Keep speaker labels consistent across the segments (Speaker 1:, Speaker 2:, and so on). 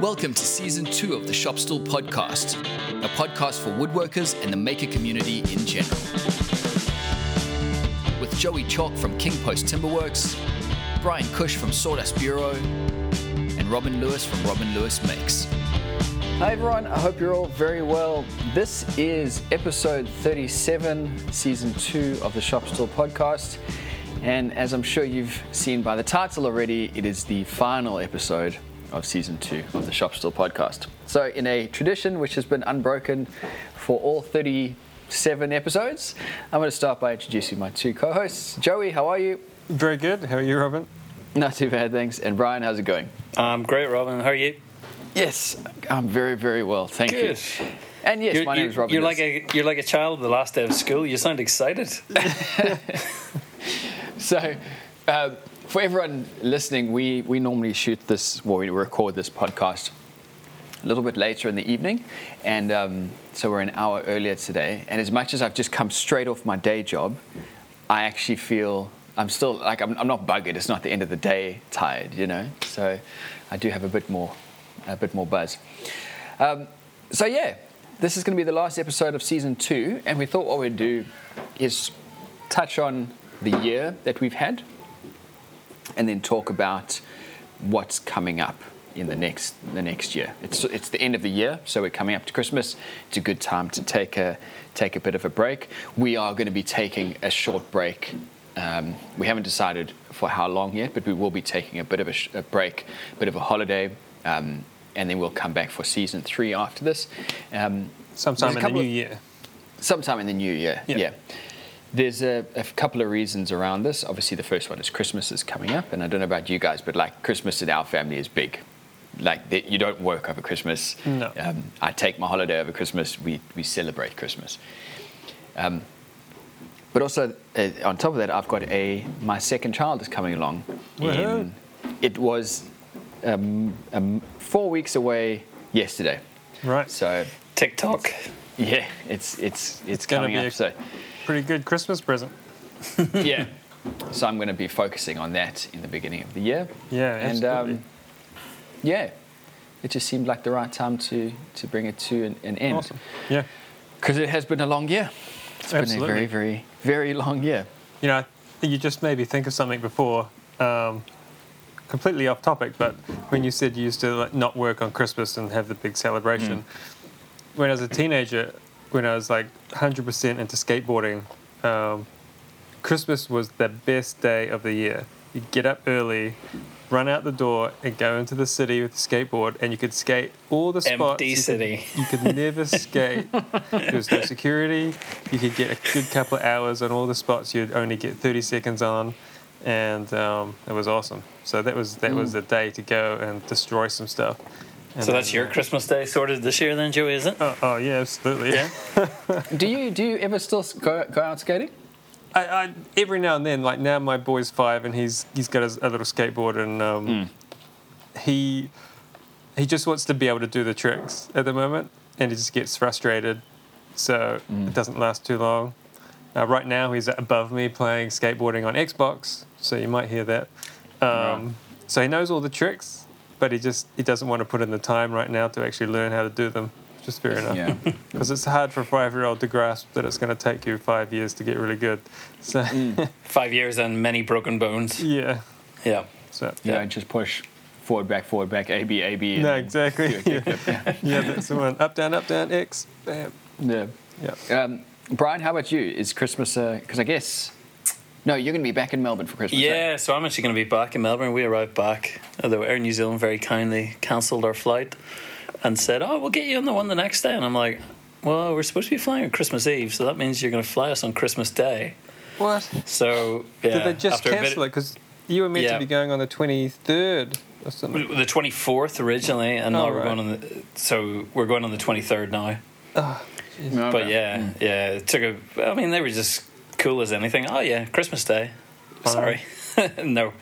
Speaker 1: Welcome to season two of the Shop Stool podcast, a podcast for woodworkers and the maker community in general. With Joey Chalk from King Post Timberworks, Bryan Cush from Sawdust Bureau, and Robin Lewis from Robin Lewis Makes. Hi everyone, I hope you're all very well. This is episode 37, season two of the Shop Stool podcast. And as I'm sure you've seen by the title already, it is the final episode of season two of the Shop Stool podcast. So, in a tradition which has been unbroken for all 37 episodes, I'm going to start by introducing my two co hosts. Joey, how are you?
Speaker 2: Very good. How are you, Robin?
Speaker 1: Not too bad, thanks. And Bryan, how's it going?
Speaker 3: Um, great, Robin. How are you?
Speaker 1: Yes, I'm very, very well, thank
Speaker 3: Good.
Speaker 1: you. And yes,
Speaker 3: You're,
Speaker 1: my name
Speaker 3: you're-
Speaker 1: is Robin.
Speaker 3: You're like a you're like a child the last day of school. You sound excited.
Speaker 1: So, uh, for everyone listening, we, we normally shoot this, well, we record this podcast a little bit later in the evening. And um, so we're an hour earlier today. And as much as I've just come straight off my day job, I actually feel I'm still like, I'm, I'm not buggered. It's not the end of the day tired, you know? So I do have a bit more, a bit more buzz. Um, so, yeah, this is going to be the last episode of season two. And we thought what we'd do is touch on the year that we've had and then talk about what's coming up in the next the next year. It's it's the end of the year, so we're coming up to Christmas. It's a good time to take a take a bit of a break. We are going to be taking a short break. Um, we haven't decided for how long yet, but we will be taking a bit of a, sh- a break, a bit of a holiday, um, and then we'll come back for season three after this. Um,
Speaker 2: Sometime in the new
Speaker 1: of-
Speaker 2: year.
Speaker 1: sometime in the new year.
Speaker 2: Yeah.
Speaker 1: Yeah. There's a, a couple of reasons around this. Obviously, the first one is Christmas is coming up, and I don't know about you guys, but like Christmas in our family is big. Like the, you don't work over Christmas.
Speaker 2: No.
Speaker 1: Um, I take my holiday over Christmas. We we celebrate Christmas. Um, but also uh, on top of that, I've got a my second child is coming along.
Speaker 2: Woohoo.
Speaker 1: In, it was um, um, four weeks away yesterday.
Speaker 2: Right.
Speaker 1: So
Speaker 3: TikTok.
Speaker 1: yeah, it's it's it's,
Speaker 2: gonna
Speaker 1: coming
Speaker 2: be
Speaker 1: up.
Speaker 2: a-
Speaker 1: So
Speaker 2: Pretty good Christmas present.
Speaker 1: yeah. So I'm going to be focusing on that in the beginning of the year.
Speaker 2: Yeah,
Speaker 1: And
Speaker 2: absolutely.
Speaker 1: um, yeah, it just seemed like the right time to to bring it to an, an end
Speaker 2: Awesome. Yeah.
Speaker 1: because it has been a long year. It's been a very very very long year.
Speaker 2: You know, you just made me think of something before. Um, completely off topic, but when you said you used to like, not work on Christmas and have the big celebration, when I was a teenager, when I was like 100% into skateboarding, um, Christmas was the best day of the year. You get up early, run out the door, and go into the city with the skateboard, and you could skate all the spots.
Speaker 3: Empty
Speaker 2: you could-
Speaker 3: city.
Speaker 2: you could never skate. There was no security. You could get a good couple of hours on all the spots you'd only get 30 seconds on, and um, it was awesome. So that was that was the day to go and destroy some stuff. And
Speaker 3: So that's
Speaker 2: then,
Speaker 3: your
Speaker 2: uh,
Speaker 3: Christmas day sorted this year, then, Joey? Is it?
Speaker 2: Oh, oh yeah, absolutely.
Speaker 3: Yeah.
Speaker 1: Do you do you ever still go, go out skating?
Speaker 2: I, I, every now and then, like now, my boy's five and he's he's got a, a little skateboard and um, he he just wants to be able to do the tricks at the moment, and he just gets frustrated, so it doesn't last too long. Uh, right now, he's above me playing skateboarding on Xbox, so you might hear that. Um,
Speaker 1: Right.
Speaker 2: So he knows all the tricks, but he just he doesn't want to put in the time right now to actually learn how to do them. Just fair enough
Speaker 1: Yeah.
Speaker 2: because it's hard for a five-year-old to grasp that it's going to take you five years to get really good. So
Speaker 3: Five years and many broken bones.
Speaker 2: yeah,
Speaker 3: Yeah.
Speaker 2: so
Speaker 1: You
Speaker 3: Yeah.
Speaker 1: know, just push forward, back, forward, back, A, B, A, B. and
Speaker 2: no, exactly.
Speaker 1: do
Speaker 2: Yeah. yeah, that's the one. Up, down, up, down, X. Bam.
Speaker 1: Yeah.
Speaker 2: Yeah.
Speaker 1: Um, Bryan, how about you? Is Christmas? Because I guess no, you're going to be back in Melbourne for Christmas. right?
Speaker 3: Yeah, so I'm actually going to be back in Melbourne. We arrived back, although Air New Zealand very kindly cancelled our flight and said, "Oh, we'll get you on the one the next day." And I'm like, "Well, we're supposed to be flying on Christmas Eve, so that means you're going to fly us on Christmas Day."
Speaker 2: What?
Speaker 3: So yeah,
Speaker 2: Did they just
Speaker 3: after
Speaker 2: cancel it? Because you were meant
Speaker 3: Yeah.
Speaker 2: to be going on the 23rd or something.
Speaker 3: The 24th originally, and now
Speaker 2: Oh,
Speaker 3: we're
Speaker 2: right.
Speaker 3: going on the so we're going on the 23rd now.
Speaker 1: Okay.
Speaker 3: But yeah, hmm. yeah, it took a. I mean, they were just cool as anything. Oh yeah, Christmas Day. Sorry, no.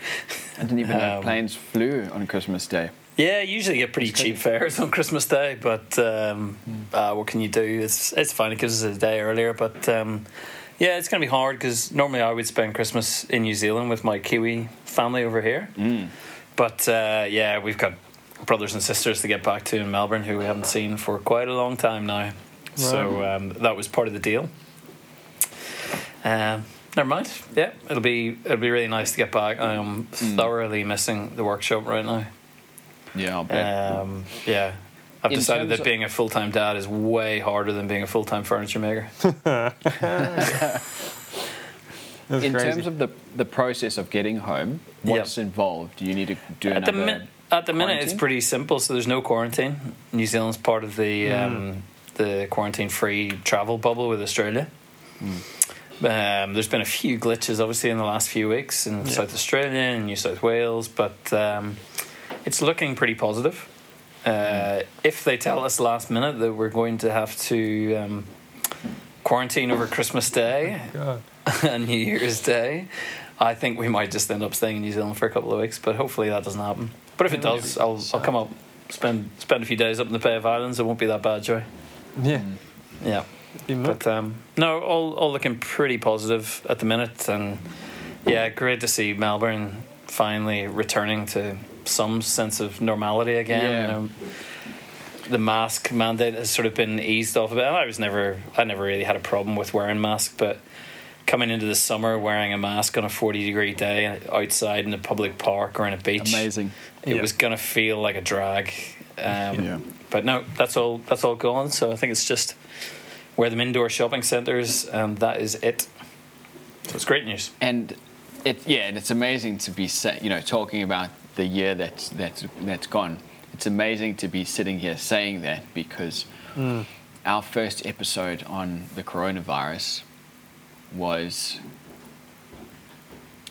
Speaker 1: I didn't even know
Speaker 3: Um,
Speaker 1: planes flew on Christmas Day.
Speaker 3: Yeah, usually get pretty cheap fares on Christmas Day, but um, uh, what can you do? It's it's fine. It gives us a day earlier, but um, yeah, it's going to be hard because normally I would spend Christmas in New Zealand with my Kiwi family over here. But uh, yeah, we've got brothers and sisters to get back to in Melbourne, who we haven't seen for quite a long time now. So um, that was part of the deal. Um, never mind. Yeah, it'll be it'll be really nice to get back. I am thoroughly missing the workshop right now.
Speaker 1: Yeah, I'll bet.
Speaker 3: Um, yeah. I've
Speaker 1: In
Speaker 3: decided that being a full time dad is way harder than being a full time furniture maker.
Speaker 1: In
Speaker 2: crazy.
Speaker 1: terms of the the process of getting home, what's involved? Do you need to do
Speaker 3: At the,
Speaker 1: another?
Speaker 3: min- at the minute, it's pretty simple. So there's no quarantine. New Zealand's part of the um, the quarantine free travel bubble with Australia. Um, there's been a few glitches, obviously, in the last few weeks in South Australia and New South Wales, but um, it's looking pretty positive. Uh, if they tell us last minute that we're going to have to um, quarantine over Christmas Day
Speaker 2: God.
Speaker 3: and New Year's Day, I think we might just end up staying in New Zealand for a couple of weeks. But hopefully that doesn't happen. But if it does, I'll I'll come up, spend spend a few days up in the Bay of Islands. It won't be that bad, Joey.
Speaker 2: Yeah.
Speaker 3: Yeah.
Speaker 2: Be
Speaker 3: But um, no, all all looking pretty positive at the minute, and yeah, great to see Melbourne finally returning to some sense of normality again.
Speaker 1: Yeah.
Speaker 3: You know, the mask mandate has sort of been eased off a bit. I was never, I never really had a problem with wearing mask, but coming into the summer wearing a mask on a forty degree day outside in a public park or in a beach,
Speaker 1: Amazing.
Speaker 3: it
Speaker 2: Yeah.
Speaker 3: was gonna feel like a drag. Um,
Speaker 1: Yeah.
Speaker 3: But no, that's all. That's all gone. So I think it's just wear them indoor shopping centres, and um, that is it. So it's great news.
Speaker 1: And it yeah, and it's amazing to be you know talking about the year that's that's that's gone. It's amazing to be sitting here saying that because hmm. our first episode on the coronavirus was.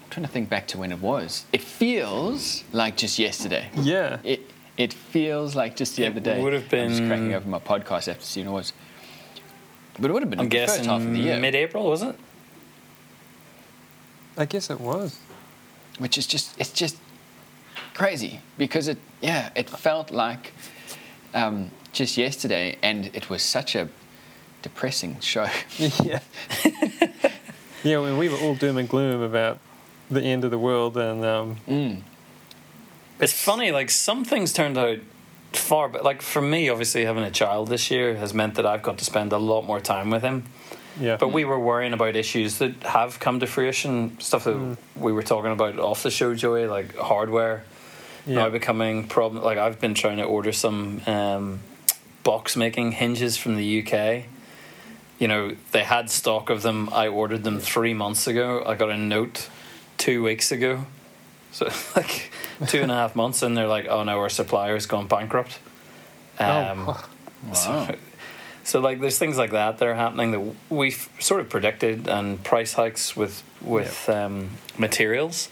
Speaker 1: I'm trying to think back to when it was. It feels like just yesterday.
Speaker 2: Yeah.
Speaker 1: It it feels like just the
Speaker 3: It
Speaker 1: other day.
Speaker 3: It would have been.
Speaker 1: I'm just cracking over my podcast after seeing it was. But it would have been
Speaker 3: I'm
Speaker 1: the first
Speaker 3: guessing
Speaker 1: half of the year.
Speaker 3: mid-April, was it?
Speaker 2: I guess it was.
Speaker 1: which is just it's just crazy because it yeah it felt like um, just yesterday and it was such a depressing show
Speaker 2: yeah. yeah, when we were all doom and gloom about the end of the world and um,
Speaker 1: mm.
Speaker 3: It's funny. Like some things turned out far, but like for me, obviously having a child this year has meant that I've got to spend a lot more time with him.
Speaker 2: yeah.
Speaker 3: But we were worrying about issues that have come to fruition, stuff that we were talking about off the show, Joey, like hardware now becoming problem. Like I've been trying to order some um, box making hinges from the UK. You know, they had stock of them. I ordered them three months ago. I got a note two weeks ago. So like two and a half months, and they're like, "Oh no, our supplier's gone bankrupt." Um,
Speaker 2: oh,
Speaker 1: wow
Speaker 3: so like there's things like that that are happening that we've sort of predicted and price hikes with with um, materials,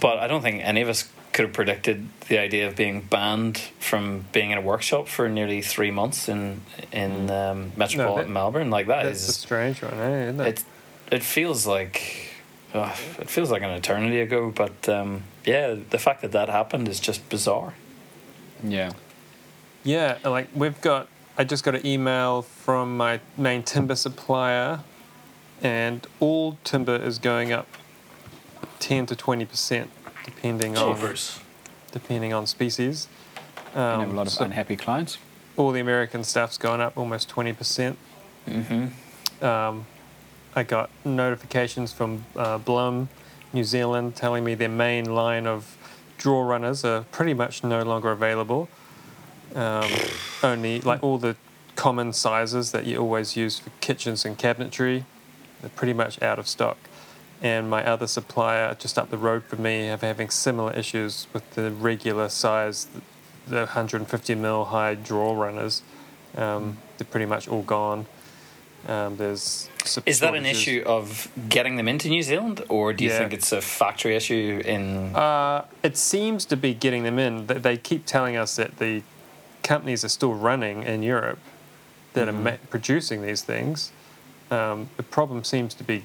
Speaker 3: but I don't think any of us could have predicted the idea of being banned from being in a workshop for nearly three months in in um, metropolitan Melbourne. Like that
Speaker 2: that's a strange one, eh? Isn't it?
Speaker 3: it. It feels like. Ugh, it feels like an eternity ago, but um, yeah, the fact that that happened is just bizarre.
Speaker 1: yeah
Speaker 2: Yeah, like we've got. I just got an email from my main timber supplier, and all timber is going up ten to twenty percent, depending on depending on species.
Speaker 1: you have a
Speaker 2: Um,
Speaker 1: lot of
Speaker 2: so
Speaker 1: unhappy clients
Speaker 2: all the American stuff's gone up almost twenty percent.
Speaker 3: Mm-hmm.
Speaker 2: Um, I got notifications from uh, Blum, New Zealand, telling me their main line of draw runners are pretty much no longer available. Um, only like all the common sizes that you always use for kitchens and cabinetry, they're pretty much out of stock. And my other supplier just up the road from me have having similar issues with the regular size, the 150 mil high draw runners. Um, they're pretty much all gone. Um, there's
Speaker 3: Is that an issue of getting them into New Zealand, or do you
Speaker 2: Yeah.
Speaker 3: think it's a factory issue in?
Speaker 2: Uh, it seems to be getting them in. They, they keep telling us that the companies are still running in Europe that
Speaker 3: Mm-hmm.
Speaker 2: are ma- producing these things. Um, the problem seems to be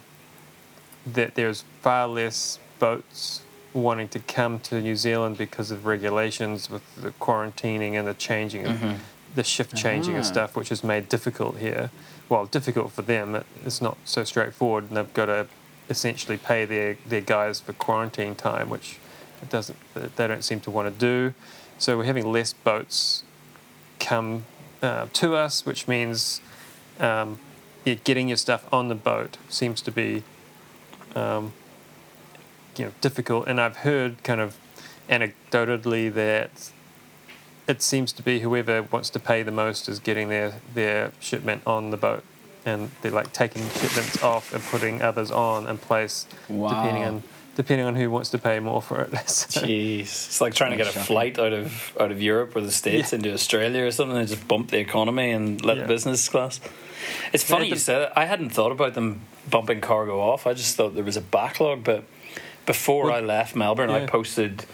Speaker 2: that there's far less boats wanting to come to New Zealand because of regulations with the quarantining and the changing of
Speaker 3: Mhm.
Speaker 2: the shift changing and
Speaker 1: Ah.
Speaker 2: stuff, which is made difficult here. Well, difficult for them. It's not so straightforward, and they've got to essentially pay their, their guys for quarantine time, which it doesn't they don't seem to want to do. So we're having less boats come uh, to us, which means um, yeah, getting your stuff on the boat seems to be um, you know difficult. And I've heard kind of anecdotally that it seems to be whoever wants to pay the most is getting their their shipment on the boat, and they're like taking shipments off and putting others on in place, depending on depending on who wants to pay more for it. So-
Speaker 3: Jeez, it's like trying to get a
Speaker 1: Shocking.
Speaker 3: flight out of out of Europe or the States
Speaker 2: Yeah.
Speaker 3: into Australia or something and just bump the economy and let
Speaker 2: Yeah.
Speaker 3: business class. It's funny you said it. I hadn't thought about them bumping cargo off. I just thought there was a backlog. But before
Speaker 2: Well,
Speaker 3: I left Melbourne, I posted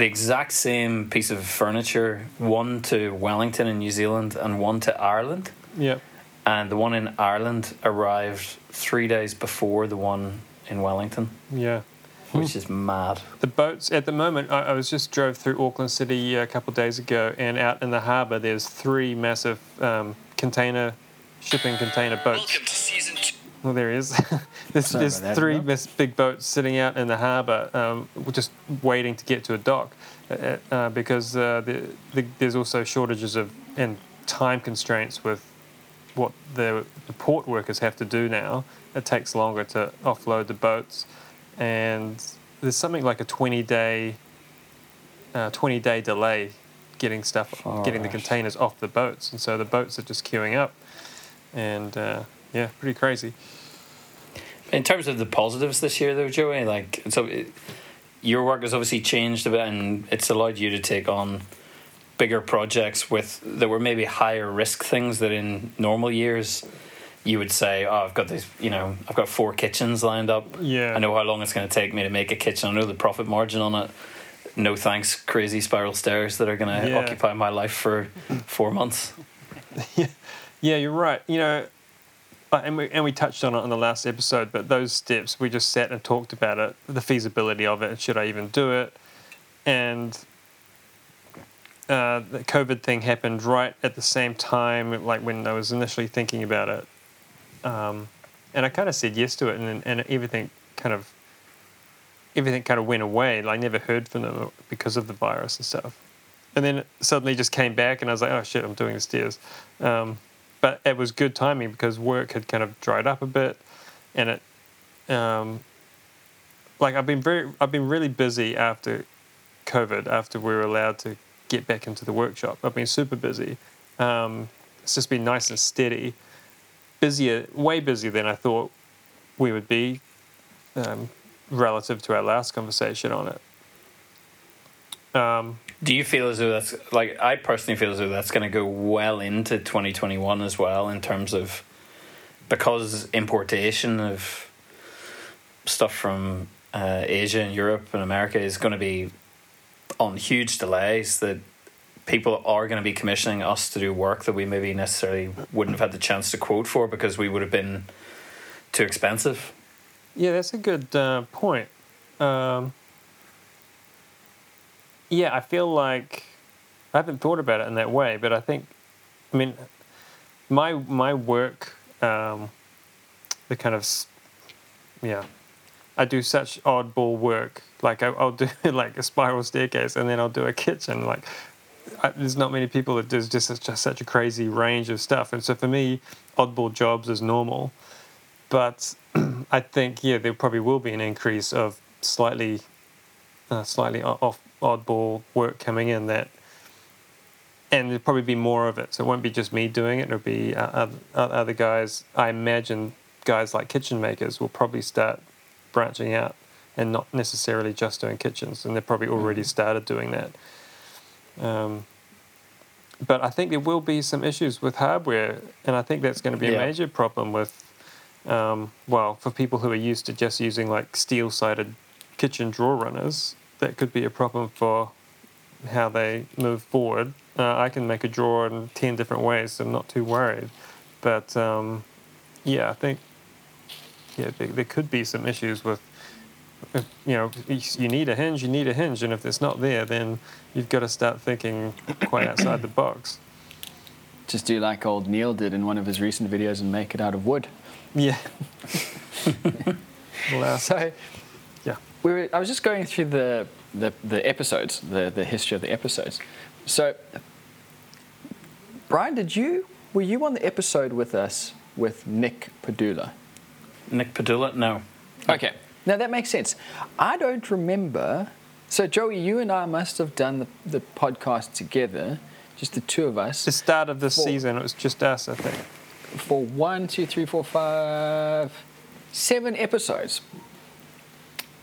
Speaker 3: the exact same piece of furniture, one to Wellington in New Zealand and one to Ireland.
Speaker 2: yeah.
Speaker 3: And the one in Ireland arrived three days before the one in Wellington,
Speaker 2: Yeah.
Speaker 3: which is mad.
Speaker 2: The boats at the moment. I, I was just drove through Auckland City a couple of days ago, and out in the harbour, there's three massive um, container shipping container boats.
Speaker 3: to season two.
Speaker 2: Well, there is. there's there's
Speaker 1: that,
Speaker 2: three big boats sitting out in the harbour, um, just waiting to get to a dock, uh, uh, because uh, the, the, there's also shortages of and time constraints with what the, the port workers have to do now. It takes longer to offload the boats, and there's something like a 20 day, uh, 20 day delay getting stuff,
Speaker 3: Far
Speaker 2: getting the containers off the boats, and so the boats are just queuing up, and uh, yeah, pretty crazy.
Speaker 3: In terms of the positives this year, though, Joey, like so, it, your work has obviously changed a bit, and it's allowed you to take on bigger projects with that were maybe higher risk things that in normal years you would say, "Oh, I've got this, you know, I've got four kitchens lined up.
Speaker 2: Yeah.
Speaker 3: I know how long it's going to take me to make a kitchen. I know the profit margin on it. No thanks, crazy spiral stairs that are going to
Speaker 2: Yeah.
Speaker 3: occupy my life for four months.
Speaker 2: Yeah, you're right. You know, and we, and we touched on it on the last episode, but those steps, we just sat and talked about it, the feasibility of it, and should I even do it? And uh, the COVID thing happened right at the same time, like when I was initially thinking about it. Um, and I kind of said yes to it, and, and everything kind of everything kind of went away. Like, I never heard from them because of the virus and stuff. And then suddenly just came back, and I was like, oh shit, I'm doing the stairs. Um, but it was good timing because work had kind of dried up a bit, and it, um, like I've been very, I've been really busy after COVID, after we were allowed to get back into the workshop. I've been super busy. Um, it's just been nice and steady, busier, way busier than I thought we would be, um, relative to our last conversation on it. Um,
Speaker 3: Do you feel as though that's like I personally feel as though that's going to go well into 2021 as well in terms of because importation of stuff from uh, Asia and Europe and America is going to be on huge delays that people are going to be commissioning us to do work that we maybe necessarily wouldn't have had the chance to quote for because we would have been too expensive.
Speaker 2: Yeah, that's a good uh, point. Um, yeah, I feel like I haven't thought about it in that way, but I think, I mean, my my work, um, the kind of, yeah, I do such oddball work. Like I, I'll do like a spiral staircase, and then I'll do a kitchen. Like I, there's not many people that do just such a, such a crazy range of stuff, and so for me, oddball jobs is normal. But I think yeah, there probably will be an increase of slightly, uh, slightly off oddball work coming in that, and there'll probably be more of it. So it won't be just me doing it. It'll be uh, other, other guys. I imagine guys like kitchen makers will probably start branching out and not necessarily just doing kitchens, and they've probably already started doing that. Um, but I think there will be some issues with hardware, and I think that's going to be
Speaker 3: Yeah.
Speaker 2: a major problem with, um, well, for people who are used to just using like steel-sided kitchen drawer runners, that could be a problem for how they move forward. Uh, I can make a draw in ten different ways, so I'm not too worried. But um, yeah, I think yeah, there, there could be some issues with. If, you know, you need a hinge. You need a hinge, and if it's not there, then you've got to start thinking quite outside the box.
Speaker 1: Just do like old Neil did in one of his recent videos and make it out of wood.
Speaker 2: Yeah. Well,
Speaker 1: So
Speaker 2: yeah.
Speaker 1: We were, I was just going through the the the episodes, the the history of the episodes. So, Bryan, did you were you on the episode with us with Nick Padula?
Speaker 3: Nick Padula? No.
Speaker 1: Okay, now that makes sense. I don't remember. So, Joey, you and I must have done the, the podcast together, just the two of us.
Speaker 2: The start of the
Speaker 1: Four.
Speaker 2: season, it was just us, I think.
Speaker 1: for one, two, three, four, five, seven episodes.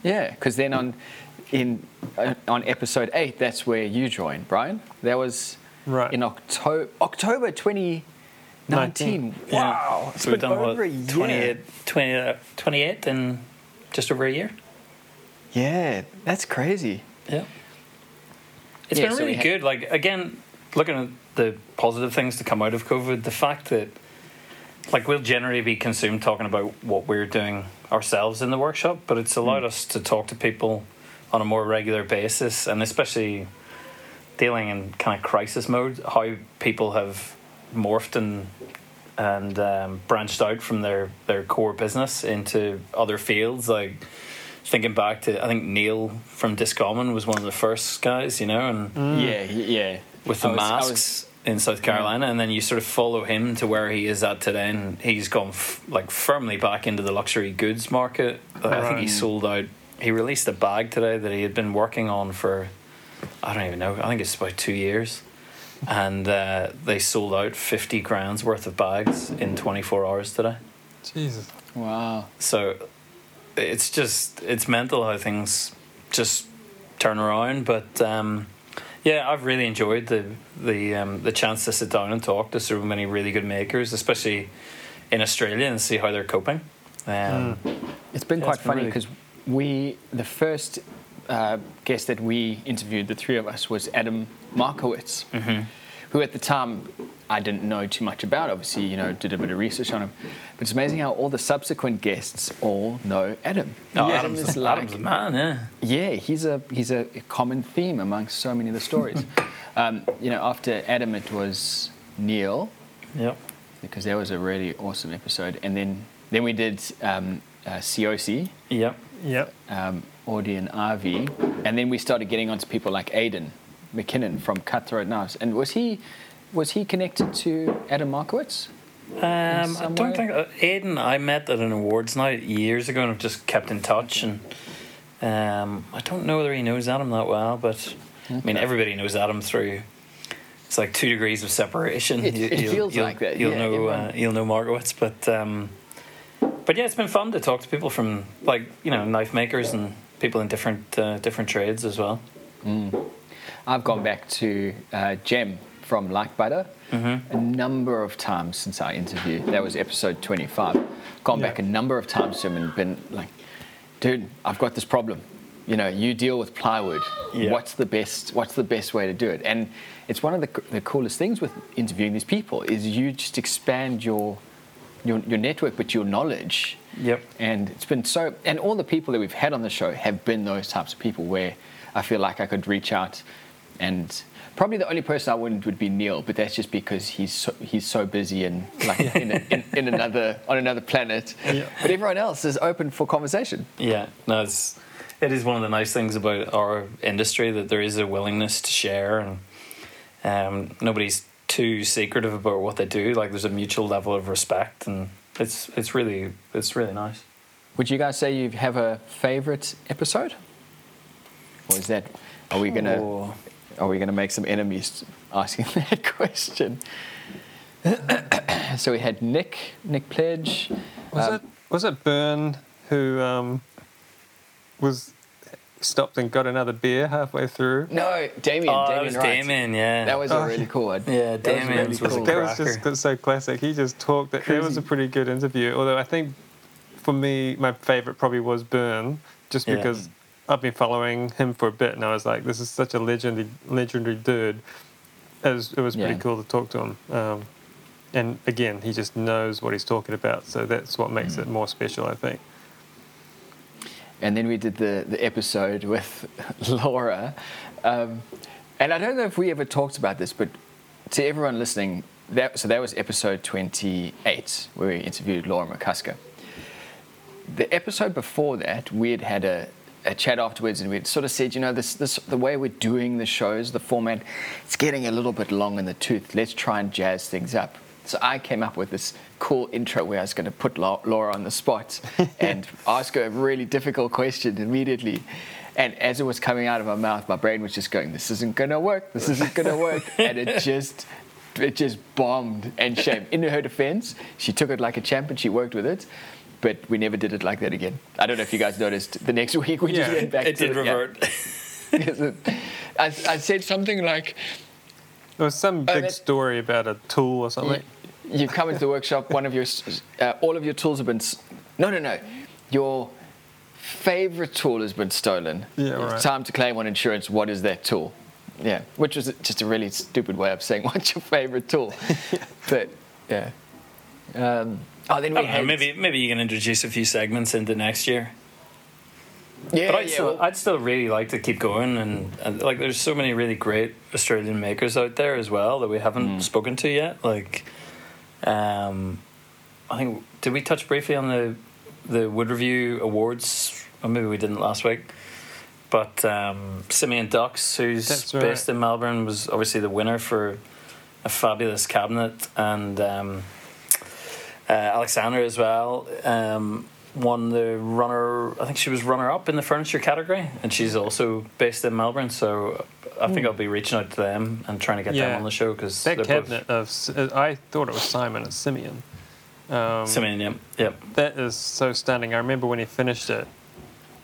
Speaker 1: Yeah, because then on in uh, on episode eight, that's where you joined, Bryan. That was
Speaker 2: Right.
Speaker 1: in October October 2019.
Speaker 2: Nineteen.
Speaker 1: Wow, it's
Speaker 3: So we've
Speaker 1: been
Speaker 3: done
Speaker 1: over
Speaker 3: what,
Speaker 1: a year.
Speaker 3: 28, 20, uh, 28 in just over a year.
Speaker 1: Yeah, that's crazy.
Speaker 3: Yeah. It's
Speaker 1: Yeah,
Speaker 3: been
Speaker 1: so we
Speaker 3: really
Speaker 1: ha-
Speaker 3: good. Like again, looking at the positive things to come out of COVID, the fact that like we'll generally be consumed talking about what we're doing ourselves in the workshop, but it's allowed us to talk to people on a more regular basis and especially dealing in kind of crisis mode, how people have morphed and and um, branched out from their, their core business into other fields. Like thinking back to I think Neil from Discommon was one of the first guys, you know, and
Speaker 1: Yeah, yeah.
Speaker 3: with the
Speaker 1: I was- I was-
Speaker 3: masks in South Carolina, and then you sort of follow him to where he is at today, and he's gone f- like firmly back into the luxury goods market. I think he sold out. He released a bag today that he had been working on for I don't even know. I think it's about two years, and uh, they sold out fifty grand's worth of bags in twenty four hours today.
Speaker 2: Jesus.
Speaker 1: wow.
Speaker 3: So it's just it's mental how things just turn around. But um, yeah, I've really enjoyed the the um, the chance to sit down and talk to so many really good makers, especially in Australia, and see how they're coping. Um,
Speaker 1: It's been
Speaker 3: Yeah,
Speaker 1: quite
Speaker 3: it's been
Speaker 1: funny
Speaker 3: really-
Speaker 1: because we, the first uh, guest that we interviewed, the three of us, was Adam Markowitz,
Speaker 3: Mm-hmm.
Speaker 1: who at the time I didn't know too much about. Obviously, you know, did a bit of research on him. But it's amazing how all the subsequent guests all know Adam.
Speaker 3: Oh,
Speaker 1: Adam
Speaker 3: Adam's,
Speaker 1: is like,
Speaker 3: Adam's a man, yeah.
Speaker 1: yeah, he's a he's a common theme amongst so many of the stories. um, you know, after Adam, it was Neil
Speaker 3: Yep.
Speaker 1: because that was a really awesome episode, and then then we did um, uh, COC
Speaker 3: Yep.
Speaker 2: Yep.
Speaker 1: um, Audie and Avi, and then we started getting onto people like Aidan McKinnon from Cutthroat Knives. And was he was he connected to Adam Markowitz?
Speaker 3: Um, I don't think uh, Aiden. I met at an awards night years ago, and I've just kept in touch. And um, I don't know whether he knows Adam that well, but I mean, everybody knows Adam through. It's like two degrees of separation.
Speaker 1: It- it
Speaker 3: you'll-
Speaker 1: feels like that,
Speaker 3: You'll
Speaker 1: yeah,
Speaker 3: know. Uh, you'll know Markowitz, but um, but yeah, it's been fun to talk to people from like you know knife makers and people in different uh, different trades as well.
Speaker 1: I've gone back to uh, Jem from Like Butter
Speaker 3: Mm-hmm.
Speaker 1: a number of times since our interview. That was episode 25. Gone back a number of times to him and been like, dude, I've got this problem. You know, you deal with plywood.
Speaker 3: Yeah.
Speaker 1: What's the best? What's the best way to do it? And it's one of the, the coolest things with interviewing these people is you just expand your your, your network, but your knowledge.
Speaker 3: Yep.
Speaker 1: And it's been so, and all the people that we've had on the show have been those types of people where I feel like I could reach out, and probably the only person I wouldn't would be Neil, but that's just because he's so, he's so busy and like in, a, in, in another on another planet.
Speaker 2: Yeah.
Speaker 1: But everyone else is open for conversation.
Speaker 3: Yeah, no, it's it is one of the nice things about our industry that there is a willingness to share, and um, nobody's too secretive about what they do. Like there's a mutual level of respect, and it's it's really it's really nice.
Speaker 1: Would you guys say you have a favorite episode, or is that are we gonna
Speaker 3: Oh.
Speaker 1: Are we gonna make some enemies asking that question? so we had Nick Nick Pledge.
Speaker 2: Was
Speaker 1: um,
Speaker 2: it was it Byrne who um, was stopped and got another beer halfway through?
Speaker 1: No, Damien.
Speaker 3: Oh, that was
Speaker 1: Wright.
Speaker 3: Damien, yeah.
Speaker 1: That was
Speaker 2: Oh,
Speaker 1: a really
Speaker 2: yeah.
Speaker 1: cool one.
Speaker 3: Yeah,
Speaker 1: That was
Speaker 3: Damien's
Speaker 1: really
Speaker 3: was a
Speaker 1: cool.
Speaker 2: That was just that's so classic. He just talked. It was a pretty good interview. Although I think for me, my favorite probably was Byrne, just
Speaker 3: Yeah.
Speaker 2: because I've been following him for a bit, and I was like, this is such a legendary, legendary dude. It was, it was pretty
Speaker 1: Yeah.
Speaker 2: cool to talk to him. Um, and again, he just knows what he's talking about, so that's what makes
Speaker 1: Mm.
Speaker 2: it more special, I think.
Speaker 1: And then we did the, the episode with Laura. Um, and I don't know if we ever talked about this, but to everyone listening, that, so that was episode 28, where we interviewed Laura McCusker. The episode before that, we had had a, a chat afterwards, and we sort of said, you know, this, this the way we're doing the shows, the format, it's getting a little bit long in the tooth. Let's try and jazz things up. So I came up with this cool intro where I was going to put Laura on the spot and ask her a really difficult question immediately. And as it was coming out of my mouth, my brain was just going, "This isn't going to work. This isn't going to work," and it just, it just bombed. And shame. In her defense, she took it like a champ and she worked with it. But we never did it like that again. I don't know if you guys noticed. The next week we just went back
Speaker 3: It
Speaker 1: to
Speaker 3: did
Speaker 1: the- yeah.
Speaker 3: revert.
Speaker 1: I, I said something like,
Speaker 2: There was some
Speaker 1: Oh,
Speaker 2: big
Speaker 1: that-
Speaker 2: story about a tool or something.
Speaker 1: you, you come into the workshop, one of your, uh, all of your tools have been, no, no, no, your favorite tool has been stolen.
Speaker 2: Yeah,
Speaker 1: It's time to claim on insurance. What is that tool? Yeah, which was just a really stupid way of saying what's your favorite tool. but yeah. Um, oh, then we
Speaker 3: I don't know,
Speaker 1: had
Speaker 3: maybe maybe you can introduce a few segments into next year.
Speaker 1: Yeah,
Speaker 3: But I'd,
Speaker 1: yeah,
Speaker 3: still,
Speaker 1: well-
Speaker 3: I'd still really like to keep going, and, and like there's so many really great Australian makers out there as well that we haven't
Speaker 1: Mm.
Speaker 3: spoken to yet. Like, um, I think did we touch briefly on the the Wood Review Awards? Or maybe we didn't last week. But um, Simeon Ducks, who's
Speaker 2: right.
Speaker 3: based in Melbourne, was obviously the winner for a fabulous cabinet, and um, uh, Alexandra as well um, won the runner. I think she was runner up in the furniture category, and she's also based in Melbourne. So I think I'll be reaching out to them and trying to get them on the show because
Speaker 2: That cabinet of uh, I thought it was Simon and Simeon. Um,
Speaker 3: Simeon, yep, yep.
Speaker 2: That is so stunning. I remember when he finished it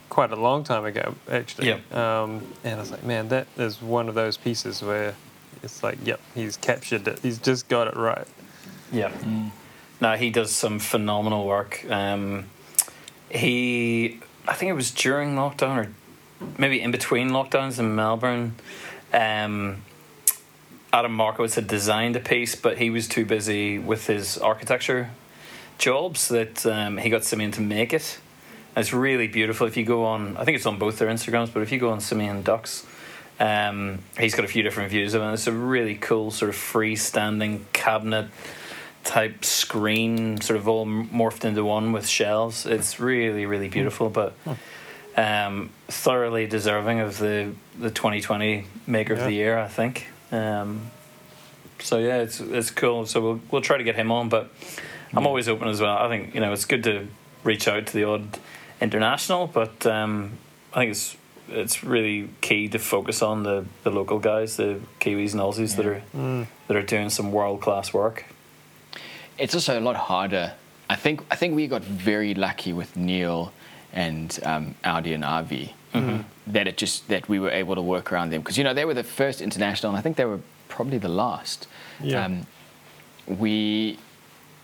Speaker 2: quite a long time ago, actually.
Speaker 3: Yep.
Speaker 2: Um, and I was like, man, that is one of those pieces where it's like, yep, he's captured it. He's just got it right.
Speaker 3: Yeah. No, he does some phenomenal work. Um, he, I think it was during lockdown or maybe in between lockdowns in Melbourne. Um, Adam Markowitz had designed a piece, but he was too busy with his architecture jobs that um, he got Simeon to make it. And It's really beautiful. If you go on, I think it's on both their Instagrams, but if you go on Simeon Ducks, um, he's got a few different views of it. It's a really cool sort of freestanding cabinet type screen, sort of all morphed into one with shelves. It's really, really beautiful, but um, thoroughly deserving of the the 2020 Maker of the Year, I think. Um, so yeah, it's it's cool. So we'll we'll try to get him on, but I'm always open as well. I think you know it's good to reach out to the odd international, but um, I think it's it's really key to focus on the, the local guys, the Kiwis and Aussies that are
Speaker 2: Mm.
Speaker 3: that are doing some world class work.
Speaker 1: It's also a lot harder. I think I think we got very lucky with Neil and um, Audi and RV that it just that we were able to work around them because you know they were the first international and I think they were probably the last.
Speaker 2: Yeah.
Speaker 1: Um, we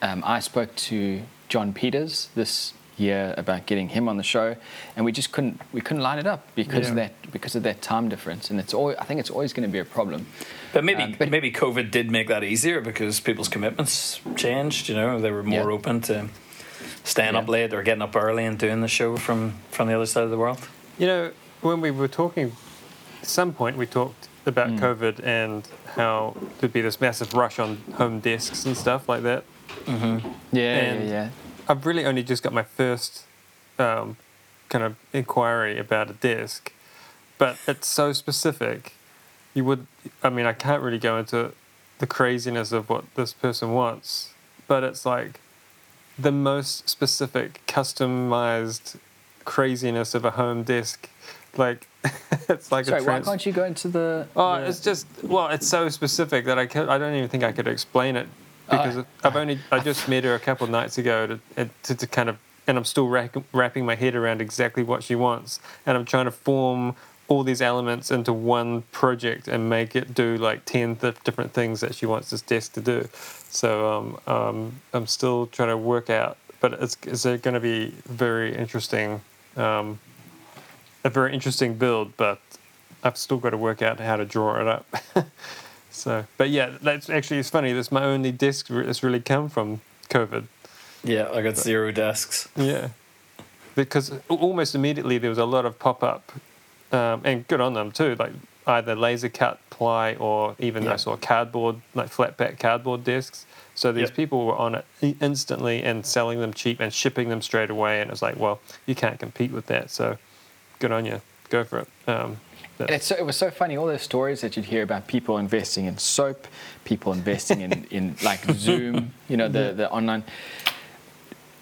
Speaker 1: um, I spoke to John Peters this year about getting him on the show and we just couldn't we couldn't line it up because of that because of that time difference and it's always I think it's always going to be a problem.
Speaker 3: But maybe
Speaker 1: Um, but-
Speaker 3: maybe COVID did make that easier because people's commitments changed. You know, they were more
Speaker 1: Yeah.
Speaker 3: open to staying up late or getting up early and doing the show from from the other side of the world.
Speaker 2: You know, when we were talking, at some point we talked about
Speaker 1: Mm.
Speaker 2: COVID and how there'd be this massive rush on home desks and stuff like that.
Speaker 1: Yeah,
Speaker 2: And-
Speaker 1: yeah, yeah.
Speaker 2: I've really only just got my first um, kind of inquiry about a desk, but it's so specific. You would, I mean, I can't really go into the craziness of what this person wants, but it's like the most specific, customized craziness of a home desk. Like, it's like
Speaker 1: Sorry,
Speaker 2: a
Speaker 1: why
Speaker 2: trans-
Speaker 1: can't you go into the?
Speaker 2: Oh,
Speaker 1: the-
Speaker 2: it's just well, it's so specific that I can I don't even think I could explain it because
Speaker 1: Oh.
Speaker 2: I've only I just met her a couple of nights ago to to, to kind of and I'm still rack, wrapping my head around exactly what she wants and I'm trying to form all these elements into one project and make it do like 10 th- different things that she wants this desk to do. So um, um, I'm still trying to work out, but it's, it's going to be very interesting, um, a very interesting build, but I've still got to work out how to draw it up. so, but yeah, that's actually it's funny. That's my only desk that's really come from COVID.
Speaker 3: Yeah, I got zero desks.
Speaker 2: Yeah, because almost immediately there was a lot of pop up, um, and good on them too. Like either laser cut ply or even I
Speaker 3: Yeah.
Speaker 2: saw cardboard, like flat pack cardboard discs. So these
Speaker 3: Yep.
Speaker 2: people were on it instantly and selling them cheap and shipping them straight away. And it's like, well, you can't compete with that. So good on you. Go for it. Um,
Speaker 1: And it's so, it was so funny, all those stories that you'd hear about people investing in soap, people investing in, in like Zoom, you know, the, the online.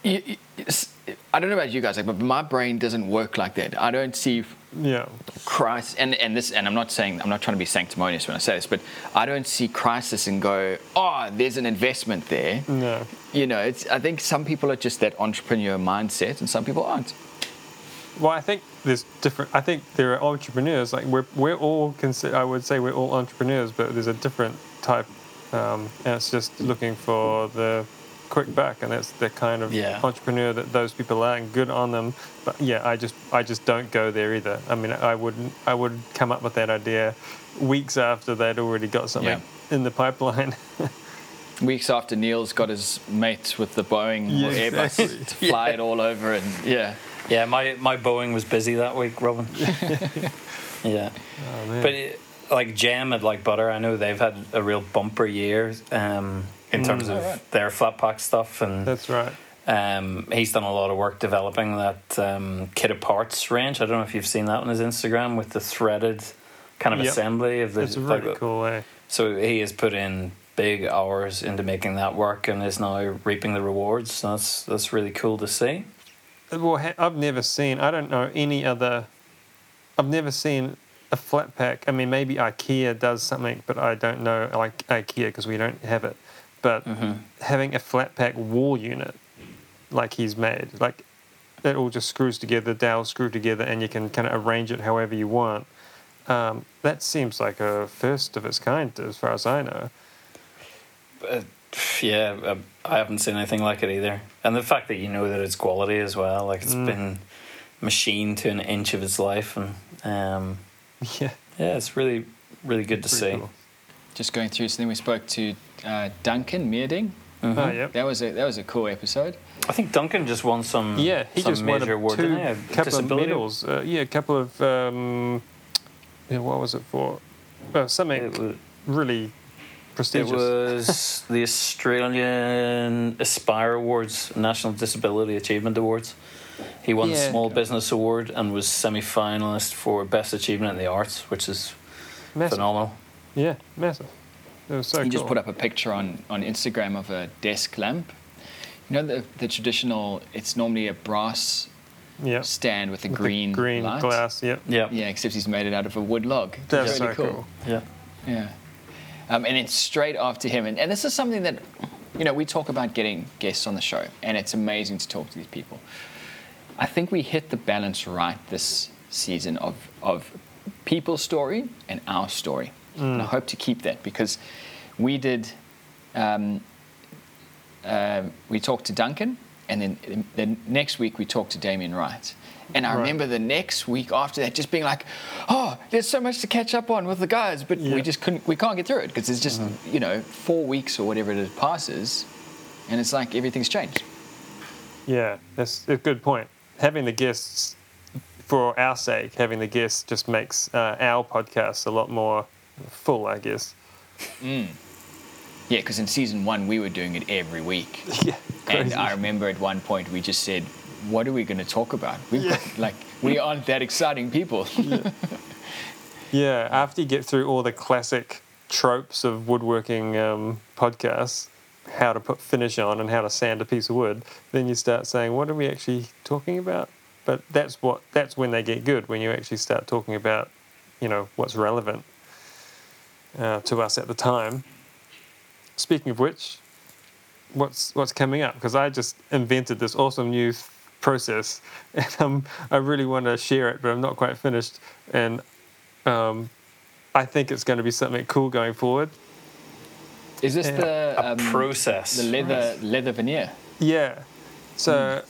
Speaker 1: You- you- it's- I don't know about you guys, like, but my brain doesn't work like that. I don't see
Speaker 2: yeah,
Speaker 1: crisis, and, and this, and I'm not saying, I'm not trying to be sanctimonious when I say this, but I don't see crisis and go, oh, there's an investment there.
Speaker 2: no,
Speaker 1: You know, it's, I think some people are just that entrepreneur mindset and some people aren't.
Speaker 2: Well, I think there's different. I think there are entrepreneurs. Like we're we're all consider. I would say we're all entrepreneurs, but there's a different type, um, and it's just looking for the quick buck, and that's the kind of
Speaker 3: Yeah.
Speaker 2: entrepreneur that those people are, and good on them. But yeah, I just I just don't go there either. I mean, I wouldn't. I would come up with that idea weeks after they'd already got something in the pipeline.
Speaker 1: Weeks after Neil's got his mates with the Boeing
Speaker 2: Yeah,
Speaker 1: or Airbus
Speaker 2: exactly.
Speaker 1: to fly it all over, and yeah.
Speaker 3: Yeah, my, my Boeing was busy that week, Robin. yeah.
Speaker 2: oh man.
Speaker 3: But it, like Jem and like Butter, I know they've had a real bumper year um, in terms of
Speaker 1: Oh, right.
Speaker 3: their flat pack stuff, and
Speaker 2: that's right.
Speaker 3: um, he's done a lot of work developing that um, kit of parts range. I don't know if you've seen that on his Instagram with the threaded kind of
Speaker 2: Yep.
Speaker 3: assembly of the.
Speaker 2: It's really cool, eh?
Speaker 3: So he has put in big hours into making that work and is now reaping the rewards. So that's that's really cool to see.
Speaker 2: Well, I've never seen. I don't know any other. I've never seen a flat pack. I mean, maybe IKEA does something, but I don't know like IKEA because we don't have it. But having a flat pack wall unit, like he's made, like it all just screws together, dowels screw together, and you can kind of arrange it however you want. Um, that seems like a first of its kind, as far as I know.
Speaker 3: Uh, yeah, uh, I haven't seen anything like it either. And the fact that you know that it's quality as well, like it's
Speaker 2: Mm.
Speaker 3: been machined to an inch of its life, and um,
Speaker 2: Yeah,
Speaker 3: yeah, it's really, really good to see.
Speaker 2: cool.
Speaker 1: Just going through, so then we spoke to uh, Duncan Meerding.
Speaker 3: Mhm.
Speaker 2: Oh, yep.
Speaker 1: That was a that was a cool episode.
Speaker 3: I think Duncan just won some.
Speaker 2: Yeah, he
Speaker 3: some
Speaker 2: just won
Speaker 3: major
Speaker 2: a
Speaker 3: award,
Speaker 2: two
Speaker 3: didn't he? A
Speaker 2: couple of medals. Uh, yeah, a couple of um, yeah, what was it for? Uh, something
Speaker 3: It was,
Speaker 2: really prestigious.
Speaker 3: it was the Australian Aspire Awards, National Disability Achievement Awards. He won the Small Business Award and was semi-finalist for Best Achievement in the Arts, which is
Speaker 2: massive.
Speaker 3: phenomenal.
Speaker 2: Yeah, massive. It was so
Speaker 1: he
Speaker 2: cool.
Speaker 1: just put up a picture on, on Instagram of a desk lamp. You know the the traditional. It's normally a brass
Speaker 2: yeah.
Speaker 1: stand with a
Speaker 2: With the
Speaker 1: green
Speaker 2: green
Speaker 1: light.
Speaker 2: glass. Yeah,
Speaker 3: Yeah.
Speaker 1: Yeah, except he's made it out of a wood log.
Speaker 2: that's
Speaker 1: really
Speaker 2: so cool.
Speaker 3: Yeah.
Speaker 1: Yeah. Um, and it's straight after him. And, and this is something that, you know, we talk about getting guests on the show, and it's amazing to talk to these people. I think we hit the balance right this season of, of people's story and our story. And I hope to keep that because we did, um, uh, we talked to Duncan, and then the next week we talked to Damien Wright. And I
Speaker 2: Right.
Speaker 1: remember the next week after that just being like, oh, there's so much to catch up on with the guys, but
Speaker 2: Yeah.
Speaker 1: we just couldn't, we can't get through it because it's just, you know, four weeks or whatever it is passes, and it's like everything's changed.
Speaker 2: Yeah, that's a good point. Having the guests, for our sake, having the guests just makes uh, our podcast a lot more full, I guess.
Speaker 1: Yeah, because in season one we were doing it every week,
Speaker 2: Yeah,
Speaker 1: and. I remember at one point we just said, "What are we going to talk about? We've got, like we aren't that exciting people."
Speaker 2: Yeah, after you get through all the classic tropes of woodworking um, podcasts, how to put finish on and how to sand a piece of wood, then you start saying, "What are we actually talking about?" But that's what that's when they get good when you actually start talking about, you know, what's relevant uh, to us at the time. Speaking of which, what's what's coming up? Because I just invented this awesome new th- process, and um, I really want to share it, but I'm not quite finished. And um, I think it's going to be something cool going forward.
Speaker 1: is this
Speaker 2: Yeah.
Speaker 1: the
Speaker 3: A
Speaker 1: um,
Speaker 3: process.
Speaker 1: the leather leather veneer?
Speaker 2: Yeah. So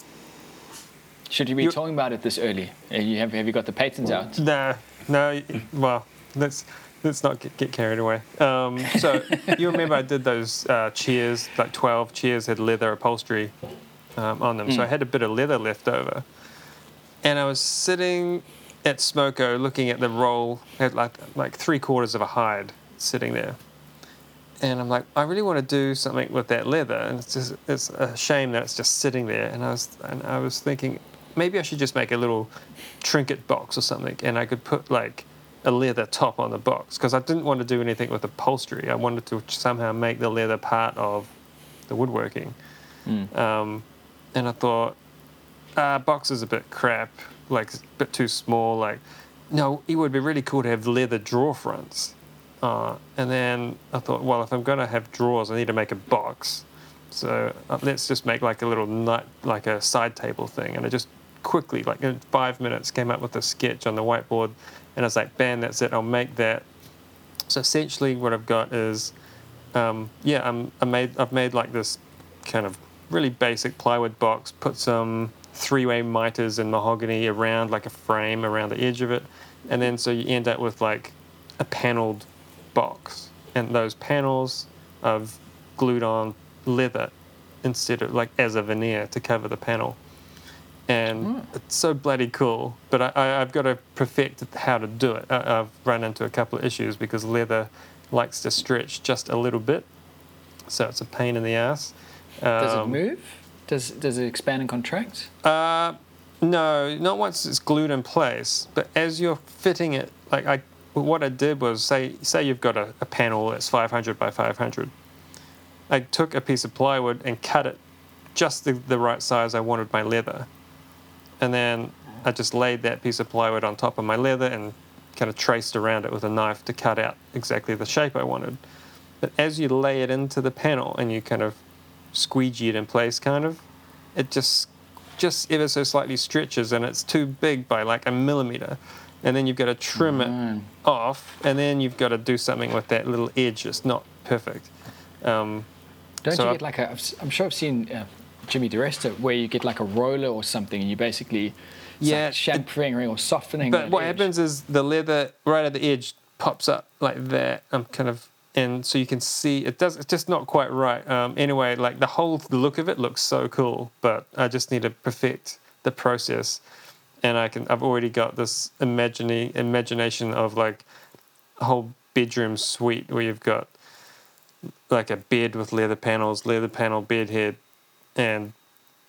Speaker 1: Should you be
Speaker 2: You-
Speaker 1: talking about it this early? Have you have, have you got the patents out?
Speaker 2: no, no. Well, let's let's not get, get carried away. Um, so you remember I did those uh, chairs, like twelve chairs had leather upholstery um, on them. So I had a bit of leather left over, and I was sitting at Smoko looking at the roll, had like like three quarters of a hide sitting there. And I'm like, I really want to do something with that leather, and it's just it's a shame that it's just sitting there. And I was and I was thinking, maybe I should just make a little trinket box or something, and I could put like a leather top on the box because I didn't want to do anything with upholstery. I wanted to somehow make the leather part of the woodworking. Um, and I thought, uh, box is a bit crap, like a bit too small. Like, no, it would be really cool to have leather drawer fronts. Uh, and then I thought, well, if I'm going to have drawers, I need to make a box. So uh, let's just make like a little nut, like a side table thing. And I just quickly, like in five minutes, came up with a sketch on the whiteboard. And I was like, bam, that's it. I'll make that. So essentially, what I've got is, um, yeah, I'm, I made, I've made like this kind of really basic plywood box. Put some three-way miters and mahogany around like a frame around the edge of it, and then so you end up with like a paneled box, and those panels I've glued on leather instead of like as a veneer to cover the panel. And it's so bloody cool, but I, I, I've got to perfect how to do it. I, I've run into a couple of issues because leather likes to stretch just a little bit, so it's a pain in the ass.
Speaker 1: Does it
Speaker 2: Um,
Speaker 1: move? Does does it expand and contract?
Speaker 2: uh, no, not once it's glued in place, but as you're fitting it, like I, what I did was say, say you've got a, a panel that's 500 by 500. I took a piece of plywood and cut it just the, the right size I wanted my leather, and then I just laid that piece of plywood on top of my leather and kind of traced around it with a knife to cut out exactly the shape I wanted. But as you lay it into the panel and you kind of squeegee it in place, kind of, it just just ever so slightly stretches and it's too big by like a millimeter. And then you've got to trim
Speaker 1: Mm.
Speaker 2: it off, and then you've got to do something with that little edge. It's not perfect. Um,
Speaker 1: Don't
Speaker 2: So
Speaker 1: you get like a? I'm sure I've seen uh, Jimmy DeResta where you get like a roller or something, and you basically
Speaker 2: Yeah,
Speaker 1: shampooing or softening.
Speaker 2: But what
Speaker 1: edge.
Speaker 2: happens is the leather right at the edge pops up like that. I'm kind of, and so you can see it does. It's just not quite right. Um, anyway, like the whole look of it looks so cool, but I just need to perfect the process, and I can. I've already got this imagining imagination of like a whole bedroom suite where you've got like a bed with leather panels, leather panel bed head, and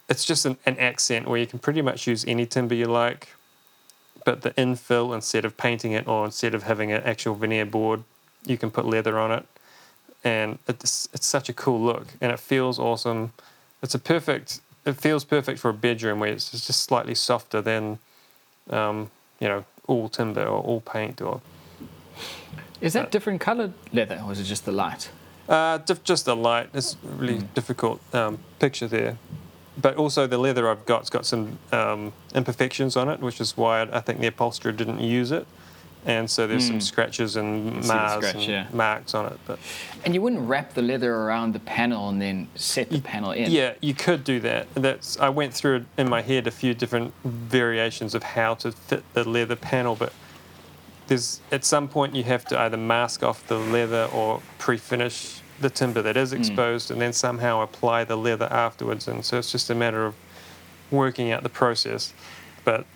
Speaker 2: it's just an, an accent where you can pretty much use any timber you like but the infill instead of painting it or instead of having an actual veneer board you can put leather on it and it's, it's such a cool look and it feels awesome it's a perfect it feels perfect for a bedroom where it's just slightly softer than um, you know all timber or all paint or
Speaker 1: Is that different coloured leather, or is it just the light?
Speaker 2: Uh, just a light. It's a really difficult um, picture there. But also the leather I've got's got some um, imperfections on it, which is why I think the upholsterer didn't use it. And so there's some
Speaker 1: Mm.
Speaker 2: scratches and mars
Speaker 1: scratch,
Speaker 2: and
Speaker 1: yeah.
Speaker 2: marks on it. But
Speaker 1: And you wouldn't wrap the leather around the panel and then set the panel in.
Speaker 2: yeah, you could do that. That's I went through in my head a few different variations of how to fit the leather panel, but there's at some point you have to either mask off the leather or pre-finish the timber that is exposed, and then somehow apply the leather afterwards. And so it's just a matter of working out the process. But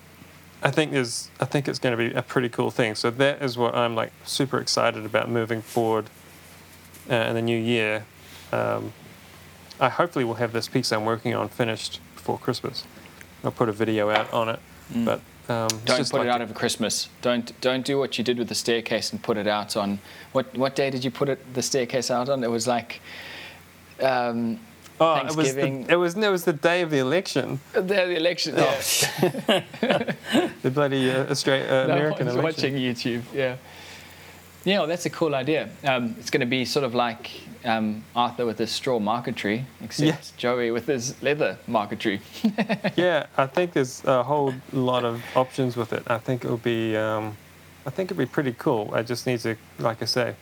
Speaker 2: I think there's I think it's going to be a pretty cool thing. So that is what I'm like super excited about moving forward uh, in the new year. Um, I hopefully will have this piece I'm working on finished before Christmas. I'll put a video out on it, but um.
Speaker 1: Don't
Speaker 2: just
Speaker 1: put
Speaker 2: like
Speaker 1: it out
Speaker 2: to-
Speaker 1: over Christmas. Don't don't do what you did with the staircase and put it out on what what day did you put it the staircase out on? It was like um,
Speaker 2: Oh, it was, the, it was it was the day of the election,
Speaker 1: the, the election.
Speaker 2: Oh, the bloody uh, Australia, uh,
Speaker 1: no
Speaker 2: American election.
Speaker 1: watching YouTube. Yeah. Yeah, well, that's a cool idea. Um, it's going to be sort of like um, Arthur with his straw marquetry, except. Joey with his leather marquetry.
Speaker 2: yeah, I think there's a whole lot of options with it. I think it'll be, um, I think it'll be pretty cool. I just need to, like I say,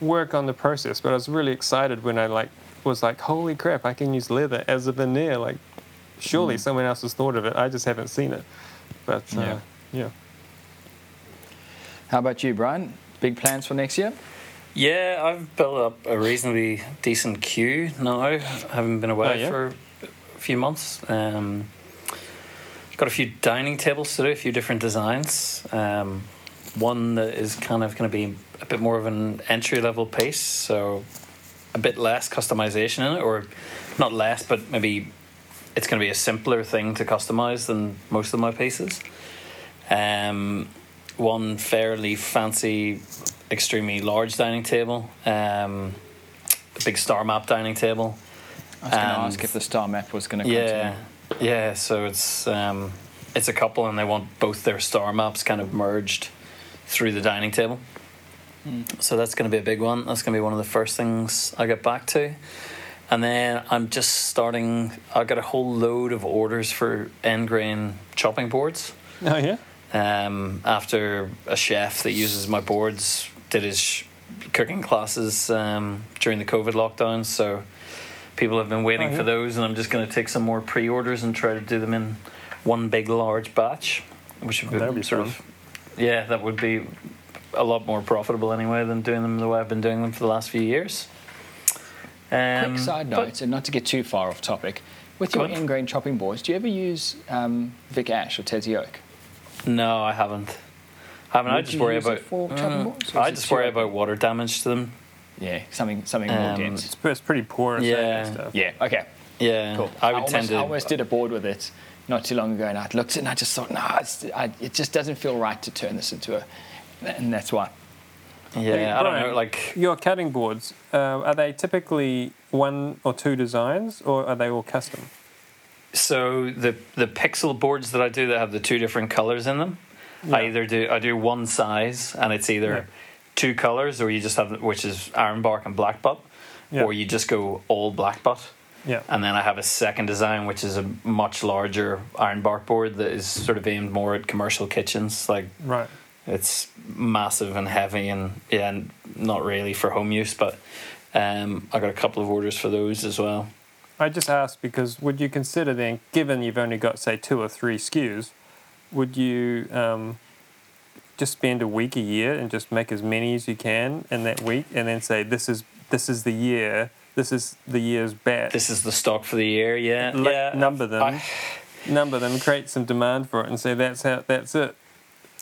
Speaker 2: work on the process. But I was really excited when I like was like, holy crap, I can use leather as a veneer. Like, surely
Speaker 1: Mm.
Speaker 2: someone else has thought of it. I just haven't seen it. But uh,
Speaker 1: Yeah.
Speaker 2: yeah.
Speaker 1: How about you, Bryan? Big plans for next year?
Speaker 3: Yeah, I've built up a reasonably decent queue now. I haven't been away
Speaker 2: Oh, yeah?
Speaker 3: for a few months. Um, got a few dining tables to do, a few different designs. Um, one that is kind of going to be a bit more of an entry level piece, so a bit less customization in it, or not less, but maybe it's going to be a simpler thing to customize than most of my pieces. Um, one fairly fancy, extremely large dining table, um, a big star map dining table.
Speaker 1: I was going to ask if the star map was going to
Speaker 3: Yeah,
Speaker 1: continue.
Speaker 3: yeah. So it's um, it's a couple, and they want both their star maps kind of merged through the dining table. So that's going to be a big one. That's going to be one of the first things I get back to. And then I'm just starting. I got a whole load of orders for end grain chopping boards.
Speaker 2: Oh yeah.
Speaker 3: Um, after a chef that uses my boards did his cooking classes um, during the COVID lockdown, so people have been waiting
Speaker 2: Oh, yeah.
Speaker 3: for those, and I'm just going to take some more pre-orders and try to do them in one big large batch, which would be,
Speaker 2: be
Speaker 3: sort
Speaker 2: fun.
Speaker 3: of yeah, that would be a lot more profitable anyway than doing them the way I've been doing them for the last few years. Um,
Speaker 1: Quick side
Speaker 3: but-
Speaker 1: note, and not to get too far off topic, with your
Speaker 3: on.
Speaker 1: end grain chopping boards, do you ever use um, Vic Ash or Tassie Oak?
Speaker 3: No, I haven't. I haven't. I just worry about. Uh, I just worry about water damage to them.
Speaker 1: Yeah, something something more
Speaker 3: Um,
Speaker 1: dense.
Speaker 2: It's, it's pretty porous
Speaker 3: Yeah.
Speaker 2: stuff.
Speaker 1: Yeah, okay,
Speaker 3: Yeah,
Speaker 1: cool.
Speaker 3: I would
Speaker 1: almost,
Speaker 3: tend to.
Speaker 1: I almost did a board with it not too long ago, and I looked at it and I just thought, nah, it's, I, it just doesn't feel right to turn this into a, and that's why.
Speaker 3: Yeah, I don't
Speaker 2: Bryan,
Speaker 3: know. Like,
Speaker 2: Your cutting boards, uh, are they typically one or two designs, or are they all custom?
Speaker 3: so the the pixel boards that I do that have the two different colors in them, I either do I do one size and it's either
Speaker 2: Yeah.
Speaker 3: two colors or you just have which is iron bark and black butt,
Speaker 2: Yeah.
Speaker 3: or you just go all black butt.
Speaker 2: Yeah.
Speaker 3: And then I have a second design, which is a much larger ironbark board that is sort of aimed more at commercial kitchens. Like
Speaker 2: Right.
Speaker 3: it's massive and heavy, and yeah, and not really for home use. But um, I got a couple of orders for those as well.
Speaker 2: I just asked because would you consider then, given you've only got say two or three SKUs, would you um, just spend a week a year and just make as many as you can in that week, and then say this is this is the year, this is the year's batch.
Speaker 3: This is the stock for the year. Yeah,
Speaker 2: Let-
Speaker 3: yeah.
Speaker 2: number them,
Speaker 3: I-
Speaker 2: number them, create some demand for it, and say that's how that's it.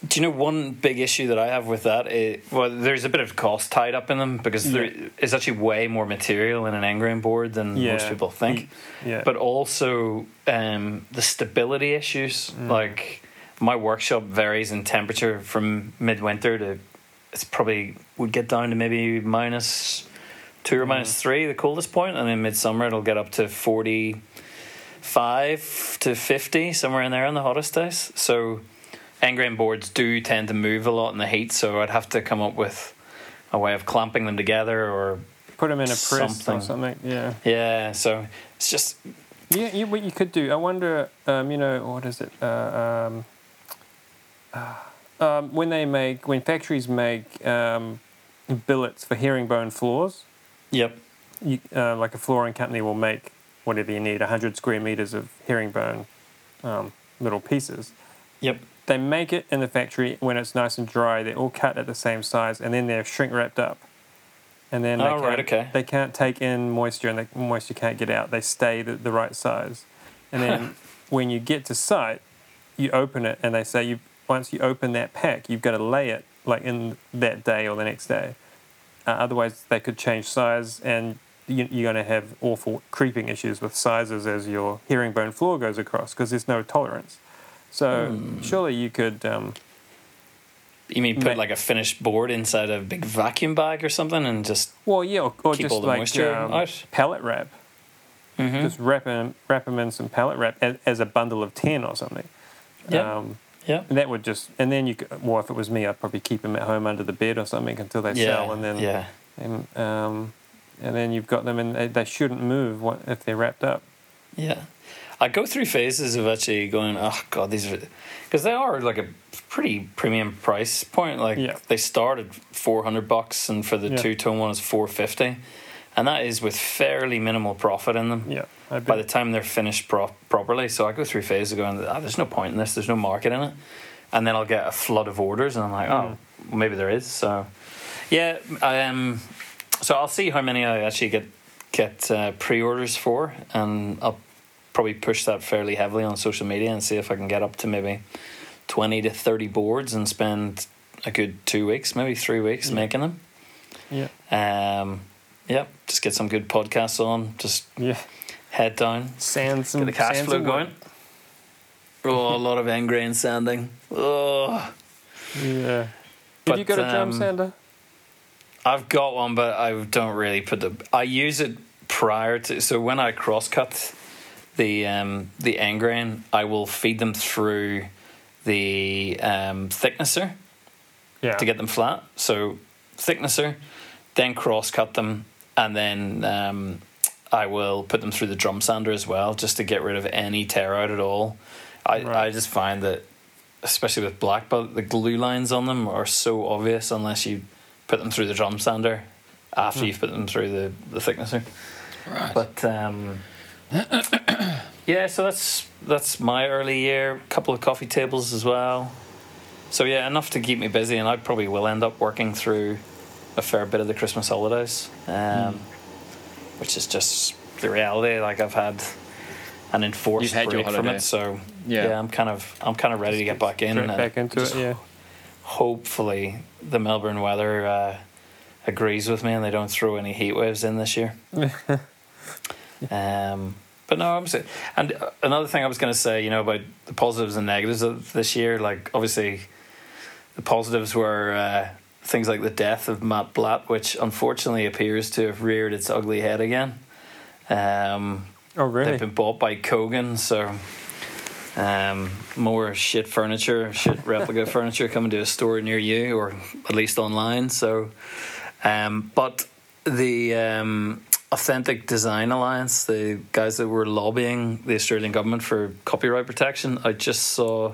Speaker 3: Do you know one big issue that I have with that? Is, well, there's a bit of cost tied up in them because there
Speaker 2: Yeah.
Speaker 3: is actually way more material in an end grain board than
Speaker 2: Yeah.
Speaker 3: most people think.
Speaker 2: Yeah.
Speaker 3: But also um, the stability issues.
Speaker 2: Mm.
Speaker 3: Like my workshop varies in temperature from midwinter to it's probably would get down to maybe minus two or
Speaker 2: Mm.
Speaker 3: minus three, the coldest point, and then midsummer it'll get up to forty five to fifty, somewhere in there on the hottest days. So end grain boards do tend to move a lot in the heat, so I'd have to come up with a way of clamping them together or
Speaker 2: Put them in a press
Speaker 3: something.
Speaker 2: or something. Yeah.
Speaker 3: yeah. So it's just
Speaker 2: Yeah, you, what you could do, I wonder, um, you know, what is it? Uh, um, um, when they make, when factories make um, billets for herringbone floors,
Speaker 3: yep.
Speaker 2: you, uh, like a flooring company will make whatever you need, 100 square meters of herringbone um, little pieces.
Speaker 3: Yep.
Speaker 2: They make it in the factory when it's nice and dry. They're all cut at the same size, and then they're shrink wrapped up. And then they,
Speaker 3: Oh,
Speaker 2: can't,
Speaker 3: right, okay.
Speaker 2: they can't take in moisture, and the moisture can't get out. They stay the, the right size. And then when you get to site, you open it, and they say you once you open that pack, you've got to lay it like in that day or the next day. Uh, otherwise, they could change size, and you, you're going to have awful creeping issues with sizes as your herringbone floor goes across because there's no tolerance. So
Speaker 3: Hmm.
Speaker 2: surely you could. Um,
Speaker 3: You mean put
Speaker 2: Ma-
Speaker 3: like a finished board inside a big vacuum bag or something and just
Speaker 2: well, yeah, or, or
Speaker 3: Keep
Speaker 2: just
Speaker 3: all the
Speaker 2: like
Speaker 3: moisture
Speaker 2: um, pallet wrap.
Speaker 3: Mhm.
Speaker 2: Just wrap them, wrap them in some pallet wrap as, as a bundle of ten or something.
Speaker 3: Yeah.
Speaker 2: Um,
Speaker 3: yeah.
Speaker 2: and that would just, and then you. Could, well, if it was me, I'd probably keep them at home under the bed or something until they
Speaker 3: Yeah.
Speaker 2: sell, and then
Speaker 3: yeah.
Speaker 2: and um, and then you've got them, and they, they shouldn't move if they're wrapped up.
Speaker 3: Yeah. I go through phases of actually going, oh god, these are because they are like a pretty premium price point. Like
Speaker 2: Yeah.
Speaker 3: they started four hundred bucks, and for the
Speaker 2: Yeah.
Speaker 3: two tone one is four fifty, and that is with fairly minimal profit in them.
Speaker 2: Yeah,
Speaker 3: By the time they're finished pro- properly, so I go through phases of going, ah, there's no point in this. There's no market in it, and then I'll get a flood of orders, and I'm like, oh, well, maybe there is. So, yeah, um, so I'll see how many I actually get get uh, pre-orders for, and I'll probably push that fairly heavily on social media and see if I can get up to maybe twenty to thirty boards and spend a good two weeks, maybe three weeks
Speaker 2: Yeah.
Speaker 3: making them.
Speaker 2: yeah,
Speaker 3: Um, yeah, just get some good podcasts on, just
Speaker 2: yeah.
Speaker 3: Head down,
Speaker 2: Sand some
Speaker 3: get the cash flow going. Oh, a lot of end grain sanding. Oh,
Speaker 2: Yeah. Have
Speaker 3: But,
Speaker 2: you got a drum
Speaker 3: um,
Speaker 2: sander?
Speaker 3: I've got one, but I don't really put the. I use it prior to. So when I cross cut the um, the end grain, I will feed them through the um, thicknesser
Speaker 2: Yeah.
Speaker 3: to get them flat. So thicknesser, then cross cut them, and then um, I will put them through the drum sander as well, just to get rid of any tear out at all. I,
Speaker 2: Right.
Speaker 3: I just find that, especially with black butt, the glue lines on them are so obvious unless you put them through the drum sander after you've put them through the, the thicknesser.
Speaker 1: Right.
Speaker 3: But um, yeah, so that's that's my early year. couple of coffee tables as well. So yeah, enough to keep me busy, and I probably will end up working through a fair bit of the Christmas holidays, um, which is just the reality. Like I've had an enforced
Speaker 1: had
Speaker 3: break from it, so
Speaker 1: Yeah.
Speaker 3: yeah. I'm kind of I'm kind of ready to get back in.
Speaker 2: Straight
Speaker 3: and
Speaker 2: back into it, yeah.
Speaker 3: Hopefully, the Melbourne weather uh, agrees with me, and they don't throw any heat waves in this year. Um, but no, I'm saying, and uh, another thing I was going to say, you know, about the positives and negatives of this year. Like, obviously, the positives were uh, things like the death of Matt Blatt, which unfortunately appears to have reared its ugly head again. Um,
Speaker 2: Oh, really?
Speaker 3: They've been bought by Kogan, so um, more shit furniture, shit replica furniture coming to a store near you, or at least online. So, um, but the um, Authentic Design Alliance, the guys that were lobbying the Australian government for copyright protection, I just saw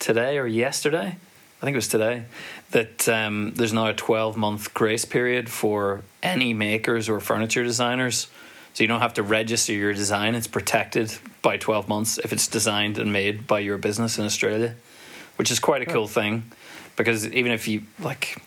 Speaker 3: today or yesterday, I think it was today, that um, there's now a 12 month grace period for any makers or furniture designers. So you don't have to register your design. It's protected by 12 months if it's designed and made by your business in Australia, which is quite a cool thing because even if you like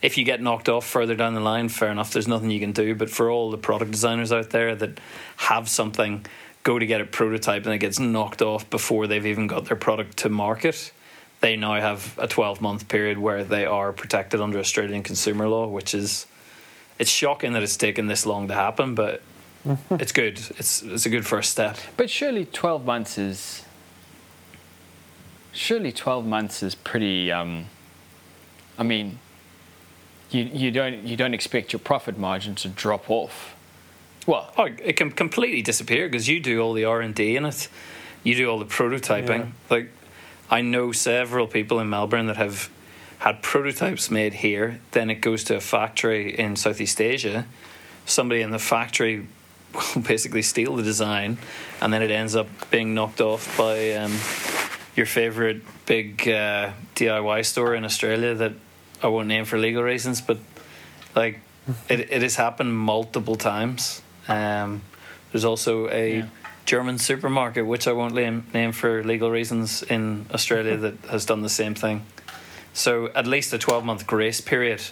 Speaker 3: if you get knocked off further down the line, fair enough, there's nothing you can do. But for all the product designers out there that have something, go to get a prototype and it gets knocked off before they've even got their product to market, they now have a 12 month period where they are protected under Australian consumer law, which is it's shocking that it's taken this long to happen, but it's good. It's it's a good first step.
Speaker 1: But surely 12 months is. Surely 12 months is pretty. Um, I mean, you, you, don't, you don't expect your profit margin to drop off.
Speaker 3: Well, oh, it can completely disappear because you do all the R and D in it. You do all the prototyping.
Speaker 2: Yeah.
Speaker 3: Like, I know several people in Melbourne that have had prototypes made here. Then it goes to a factory in Southeast Asia. Somebody in the factory will basically steal the design, and then it ends up being knocked off by um, your favorite big uh, DIY store in Australia that I won't name for legal reasons, but like it, it has happened multiple times. Um, there's also a
Speaker 1: Yeah.
Speaker 3: German supermarket, which I won't name, name for legal reasons in Australia, that has done the same thing. So at least a 12 month grace period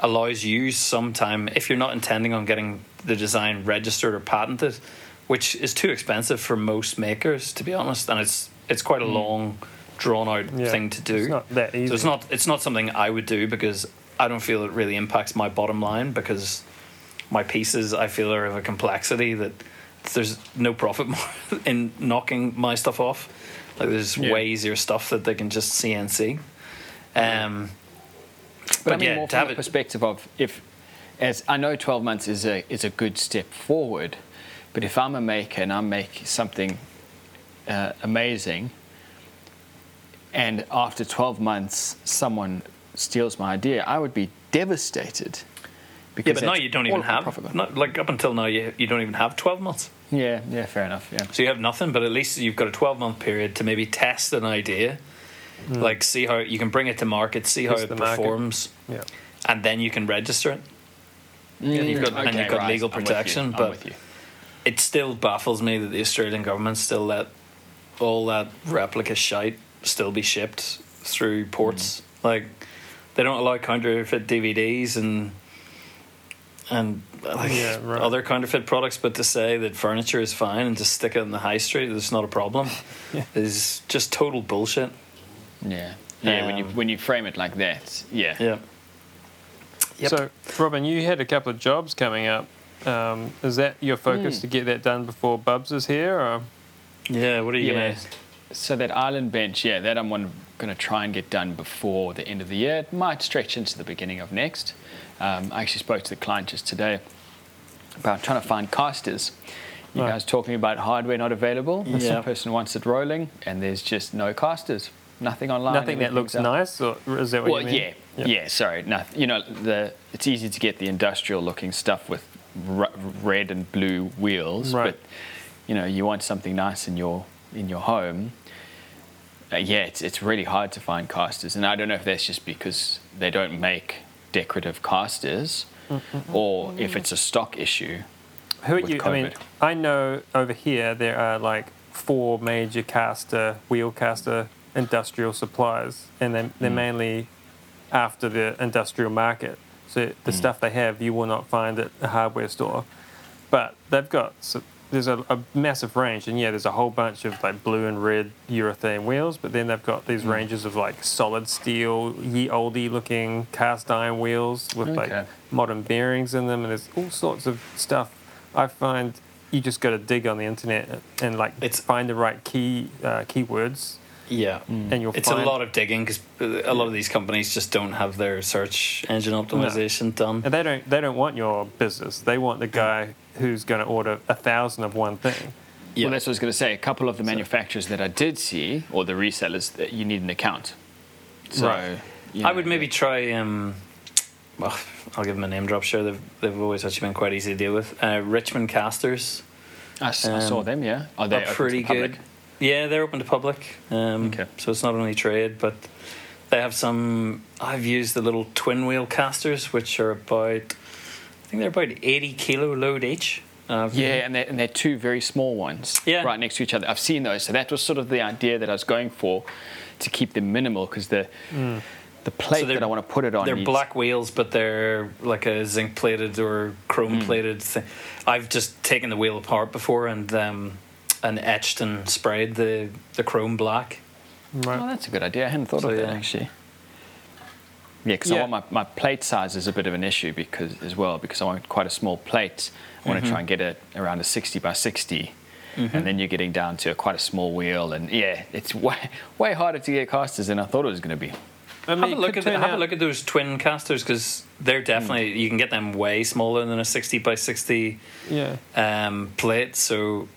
Speaker 3: allows you some time, if you're not intending on getting the design registered or patented, which is too expensive for most makers, to be honest, and it's it's quite a mm. long, drawn out
Speaker 2: Yeah.
Speaker 3: thing to do.
Speaker 2: It's not that easy.
Speaker 3: So it's not it's not something I would do because I don't feel it really impacts my bottom line because my pieces I feel are of a complexity that there's no profit in knocking my stuff off. Like there's
Speaker 1: Yeah.
Speaker 3: way easier stuff that they can just CNC. Um,
Speaker 1: But,
Speaker 3: But
Speaker 1: I mean,
Speaker 3: yeah,
Speaker 1: more from the perspective of if, as I know, 12 months is a is a good step forward, but if I'm a maker and I make something uh, amazing, and after 12 months someone steals my idea, I would be devastated.
Speaker 3: yeah, but now you don't even have not, like up until now you you don't even have twelve months.
Speaker 1: Yeah, yeah, fair enough. Yeah.
Speaker 3: So you have nothing, but at least you've got a 12 month period to maybe test an idea, mm. like see how you can bring it to market, see how
Speaker 2: Test
Speaker 3: it
Speaker 2: the market.
Speaker 3: performs,
Speaker 2: Yeah.
Speaker 3: and then you can register it. And you've got, and you've got
Speaker 1: right,
Speaker 3: legal
Speaker 1: I'm with you,
Speaker 3: protection,
Speaker 1: I'm
Speaker 3: but
Speaker 1: with you.
Speaker 3: it still baffles me that the Australian government still let all that replica shite still be shipped through ports. Mm. Like they don't allow counterfeit DVDs and and like
Speaker 2: Yeah, right.
Speaker 3: other counterfeit products, but to say that furniture is fine and to stick it in the high street, it's not a problem,
Speaker 2: Yeah.
Speaker 3: is just total bullshit.
Speaker 1: Yeah, yeah. when you
Speaker 3: Um,
Speaker 1: when you frame it like that, yeah.
Speaker 3: Yeah. Yep.
Speaker 2: So, Robin, you had a couple of jobs coming up Um, is that your focus
Speaker 1: Hmm.
Speaker 2: to get that done before Bubs is here? Or?
Speaker 3: Yeah, what are you
Speaker 1: Yeah.
Speaker 3: gonna?
Speaker 1: So that island bench, yeah, that I'm going to try and get done before the end of the year. It might stretch into the beginning of next. Um, I actually spoke to the client just today about trying to find casters. You
Speaker 2: Right.
Speaker 1: guys talking about hardware not available.
Speaker 3: Yeah.
Speaker 1: person wants it rolling, and there's just no casters. Nothing online.
Speaker 2: Nothing that looks
Speaker 1: out.
Speaker 2: nice, or is that what
Speaker 1: Well,
Speaker 2: you mean?
Speaker 1: yeah, yeah. Sorry, no, you know, the it's easy to get the industrial-looking stuff with r- red and blue wheels,
Speaker 2: Right.
Speaker 1: but you know, you want something nice in your in your home. Uh, yeah, it's it's really hard to find casters, and I don't know if that's just because they don't make decorative casters, or if it's a stock issue.
Speaker 2: Who are you? I mean, I know over here there are like four major caster, wheel caster industrial suppliers, and they're, they're mainly after the industrial market. So the
Speaker 1: Hmm.
Speaker 2: stuff they have, you will not find at a hardware store. But they've got there's a, a massive range, and yeah, there's a whole bunch of like blue and red urethane wheels. But then they've got these hmm. ranges of like solid steel, ye oldie looking cast iron wheels with
Speaker 1: Okay.
Speaker 2: like modern bearings in them, and there's all sorts of stuff. I find you just got to dig on the internet and like
Speaker 3: It's-
Speaker 2: find the right key uh, keywords,
Speaker 3: Yeah.
Speaker 2: and mm. you'll
Speaker 3: It's
Speaker 2: find
Speaker 3: a lot of digging because uh, a lot of these companies just don't have their search engine optimization done.
Speaker 2: And they don't they don't want your business. They want the mm. guy who's going to order a thousand of one thing.
Speaker 3: Yeah.
Speaker 1: Well, that's what I was going to say. A couple of the manufacturers that I did see, or the resellers, that you need an account. So,
Speaker 2: Right.
Speaker 1: you
Speaker 3: I would maybe try. Um, well, I'll give them a name drop. Sure, they've, they've always actually been quite easy to deal with. Uh, Richmond Casters
Speaker 1: I saw
Speaker 3: um,
Speaker 1: them. Yeah, are they
Speaker 3: are
Speaker 1: open to
Speaker 3: pretty good. Yeah, they're open to public. Um,
Speaker 1: Okay.
Speaker 3: So it's not only trade, but they have some. I've used the little twin wheel casters, which are about. I think they're about eighty kilo load each. Uh,
Speaker 1: Yeah, and they're, and they're two very small ones
Speaker 3: Yeah.
Speaker 1: right next to each other. I've seen those. So that was sort of the idea that I was going for to keep them minimal because the, the plate
Speaker 3: So
Speaker 1: that I want to put it on
Speaker 3: They're
Speaker 1: needs-
Speaker 3: black wheels, but they're like a zinc plated or chrome plated thing. I've just taken the wheel apart before and um, and etched and sprayed the, the chrome black.
Speaker 2: Right.
Speaker 1: Oh, that's a good idea. I hadn't thought
Speaker 3: So,
Speaker 1: of that
Speaker 3: yeah.
Speaker 1: actually. Yeah, because I want my, my plate size is a bit of an issue because as well because I want quite a small plate. I want to mm-hmm. try and get it around a 60 by 60. And mm-hmm. then you're getting down to quite a small wheel, and yeah, it's way way harder to get casters than I thought it was going to be.
Speaker 2: I mean,
Speaker 3: Have a look at the,
Speaker 2: turn
Speaker 3: have a look at those twin casters because they're hmm. definitely you can get them way smaller than a sixty by sixty
Speaker 2: Yeah.
Speaker 3: um, plate. So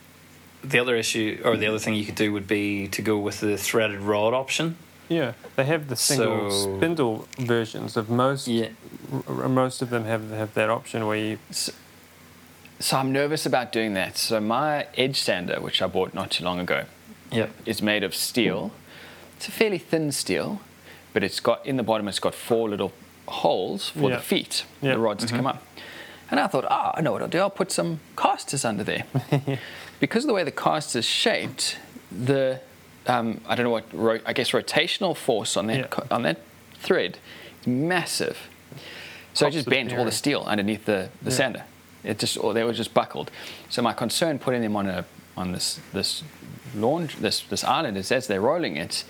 Speaker 3: the other issue or the other thing you could do would be to go with the threaded rod option.
Speaker 2: Yeah, they have the single
Speaker 3: So-
Speaker 2: spindle versions of most.
Speaker 3: Yeah.
Speaker 2: r- most of them have have that option where you.
Speaker 1: So I'm nervous about doing that. So my edge sander, which I bought not too long ago,
Speaker 3: Yep.
Speaker 1: is made of steel. It's a fairly thin steel, but it's got in the bottom. It's got four little holes for
Speaker 2: Yeah.
Speaker 1: the feet,
Speaker 2: Yeah.
Speaker 1: the rods to come mm-hmm. up. And I thought, oh, I know what I'll do. I'll put some casters under there. because of the way the caster's shaped, the um, I don't know what ro- I guess rotational force on that
Speaker 2: Yeah.
Speaker 1: co- on that thread is massive. So I
Speaker 2: Pops
Speaker 1: just
Speaker 2: the
Speaker 1: bent all the steel underneath the, the
Speaker 2: Yeah.
Speaker 1: sander. It just or they were just buckled. So my concern putting them on a on this this launch this this island is as they're rolling it,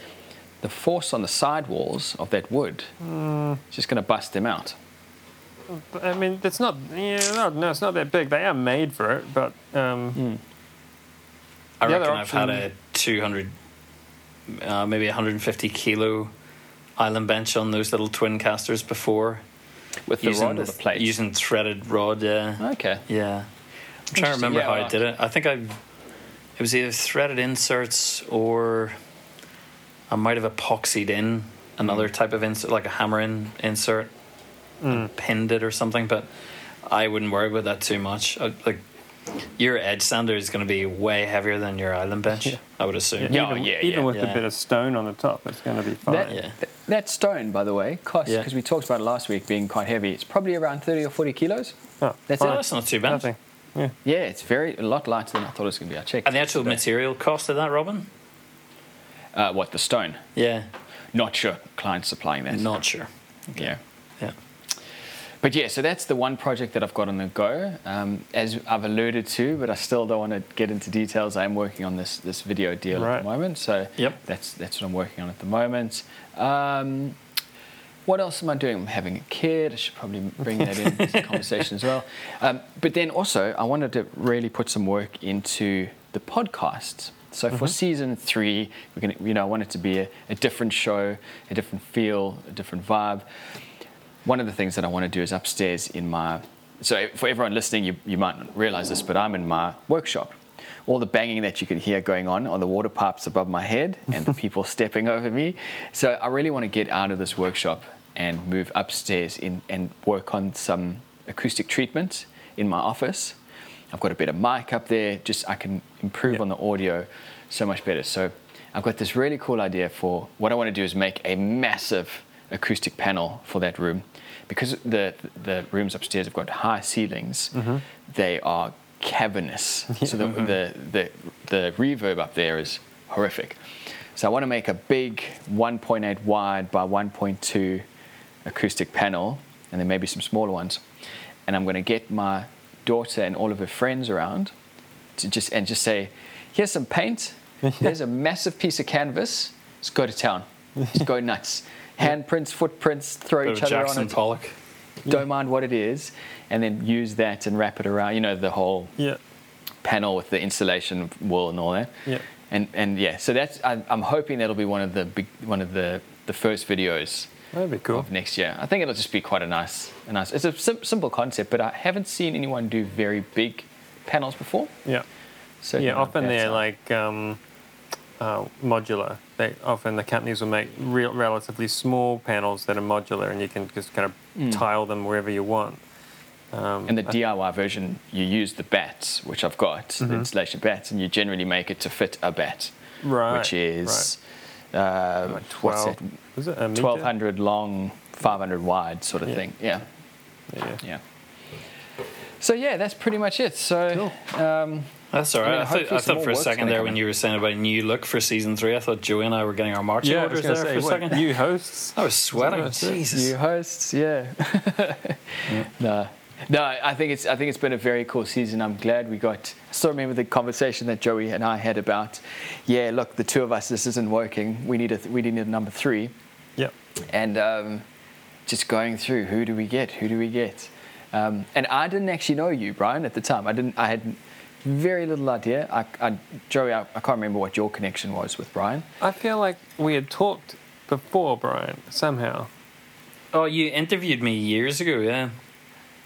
Speaker 1: the force on the side walls of that wood
Speaker 2: Mm.
Speaker 1: is just going to bust them out.
Speaker 2: I mean, it's not. Yeah, no, no, it's not that big. They are made for it, but um,
Speaker 3: I reckon I've had a 200, uh, maybe 150 kilo island bench on those little twin casters before.
Speaker 1: With the
Speaker 3: using
Speaker 1: rod or the plate?
Speaker 3: Using threaded rod, yeah.
Speaker 1: Okay.
Speaker 3: Yeah. I'm trying to remember
Speaker 1: yeah,
Speaker 3: how I did it. I think I it was either threaded inserts or I might have epoxied in another
Speaker 1: Hmm.
Speaker 3: type of insert, like a hammer in insert, and pinned it or something. But I wouldn't worry about that too much. I, like your edge sander is going to be way heavier than your island bench.
Speaker 2: Yeah.
Speaker 3: I would assume.
Speaker 1: Yeah,
Speaker 2: even,
Speaker 1: yeah,
Speaker 2: even
Speaker 1: yeah.
Speaker 2: with
Speaker 3: Yeah.
Speaker 2: a bit of stone on the top, it's going to be fine.
Speaker 1: That,
Speaker 3: Yeah.
Speaker 1: that stone, by the way, costs
Speaker 3: Yeah.
Speaker 1: because we talked about it last week being quite heavy. It's probably around thirty or forty kilos.
Speaker 2: Oh,
Speaker 1: That's
Speaker 3: Oh, that's not too bad.
Speaker 2: Nothing. Yeah.
Speaker 1: Yeah, it's very a lot lighter than I thought it was going to be. I checked.
Speaker 3: And the actual
Speaker 1: today.
Speaker 3: material cost of that, Robin?
Speaker 1: Uh, what the stone?
Speaker 3: Yeah,
Speaker 1: Not sure. Client supplying that.
Speaker 3: not sure.
Speaker 1: Yeah.
Speaker 3: Yeah.
Speaker 1: But yeah, so that's the one project that I've got on the go. Um, as I've alluded to, but I still don't want to get into details. I am working on this this video deal at the moment, so
Speaker 3: Yep.
Speaker 1: that's that's what I'm working on at the moment. Um, what else am I doing? I'm having a kid. I should probably bring that into the conversation as well. Um, but then also, I wanted to really put some work into the podcast. So for season three, we're gonna, you know, I want it to be a, a different show, a different feel, a different vibe. One of the things that I want to do is upstairs in my. So for everyone listening, you, you might not realize this, but I'm in my workshop. All the banging that you can hear going on on the water pipes above my head and the people stepping over me. So I really want to get out of this workshop and move upstairs in, and work on some acoustic treatment in my office. I've got a better mic up there, just I can improve
Speaker 2: Yeah.
Speaker 1: on the audio so much better. So I've got this really cool idea for what I want to do is make a massive acoustic panel for that room. Because the the rooms upstairs have got high ceilings, mm-hmm. they are cavernous. So the, mm-hmm. the, the, the reverb up there is horrific. So I want to make a big 1.8 wide by 1.2 acoustic panel, and then maybe some smaller ones. And I'm going to get my daughter and all of her friends around to just and just say, "Here's some paint. There's a massive piece of canvas. Let's go to town. Let's go nuts. Handprints, footprints, throw
Speaker 3: Bit
Speaker 1: each other
Speaker 3: Jackson
Speaker 1: on it.
Speaker 3: Pollock.
Speaker 1: Don't mind what it is, and then use that and wrap it around. You know the whole
Speaker 2: Yeah.
Speaker 1: panel with the insulation wall and all that.
Speaker 2: Yeah.
Speaker 1: And and yeah, so that's I'm, I'm hoping that'll be one of the big one of the the first videos
Speaker 2: That'd be cool.
Speaker 1: of next year. I think it'll just be quite a nice a nice. It's a sim- simple concept, but I haven't seen anyone do very big panels before.
Speaker 2: Yeah.
Speaker 1: So
Speaker 2: yeah,
Speaker 1: you know,
Speaker 2: often they're
Speaker 1: how-
Speaker 2: like um, uh, modular. They often the companies will make real, relatively small panels that are modular, and you can just kind of
Speaker 1: Mm.
Speaker 2: tile them wherever you want. Um,
Speaker 1: In the DIY version, you use the bats, which I've got,
Speaker 2: Mm-hmm.
Speaker 1: the installation bats, and you generally make it to fit a bat,
Speaker 2: right,
Speaker 1: which is uh,
Speaker 2: right.
Speaker 1: what's
Speaker 2: twelve.
Speaker 1: that?
Speaker 2: Was it a meter?
Speaker 1: 1200 long, 500 wide sort of
Speaker 2: Yeah.
Speaker 1: thing. Yeah,
Speaker 2: Yeah.
Speaker 1: yeah. So yeah, that's pretty much it. So um,
Speaker 3: That's all right.
Speaker 1: I mean,
Speaker 3: I, thought, I thought for a second there when you were saying about a new look for season three, I thought Joey and I were getting our marching
Speaker 2: Yeah,
Speaker 3: orders there
Speaker 2: to
Speaker 3: for a second.
Speaker 2: new hosts.
Speaker 3: I was sweating. Jesus.
Speaker 1: new hosts, yeah. no, no. I think it's I think it's been a very cool season. I'm glad we got. I still remember the conversation that Joey and I had about, yeah, look, the two of us, this isn't working. We need a we need a number three.
Speaker 2: Yep.
Speaker 1: and um, just going through who do we get, who do we get, um, and I didn't actually know you, Bryan, at the time. I didn't. I had very little idea. I, I Joey, I, I can't remember what your connection was with Bryan.
Speaker 2: I feel like we had talked before, Bryan, somehow.
Speaker 3: Oh, you interviewed me years ago, yeah.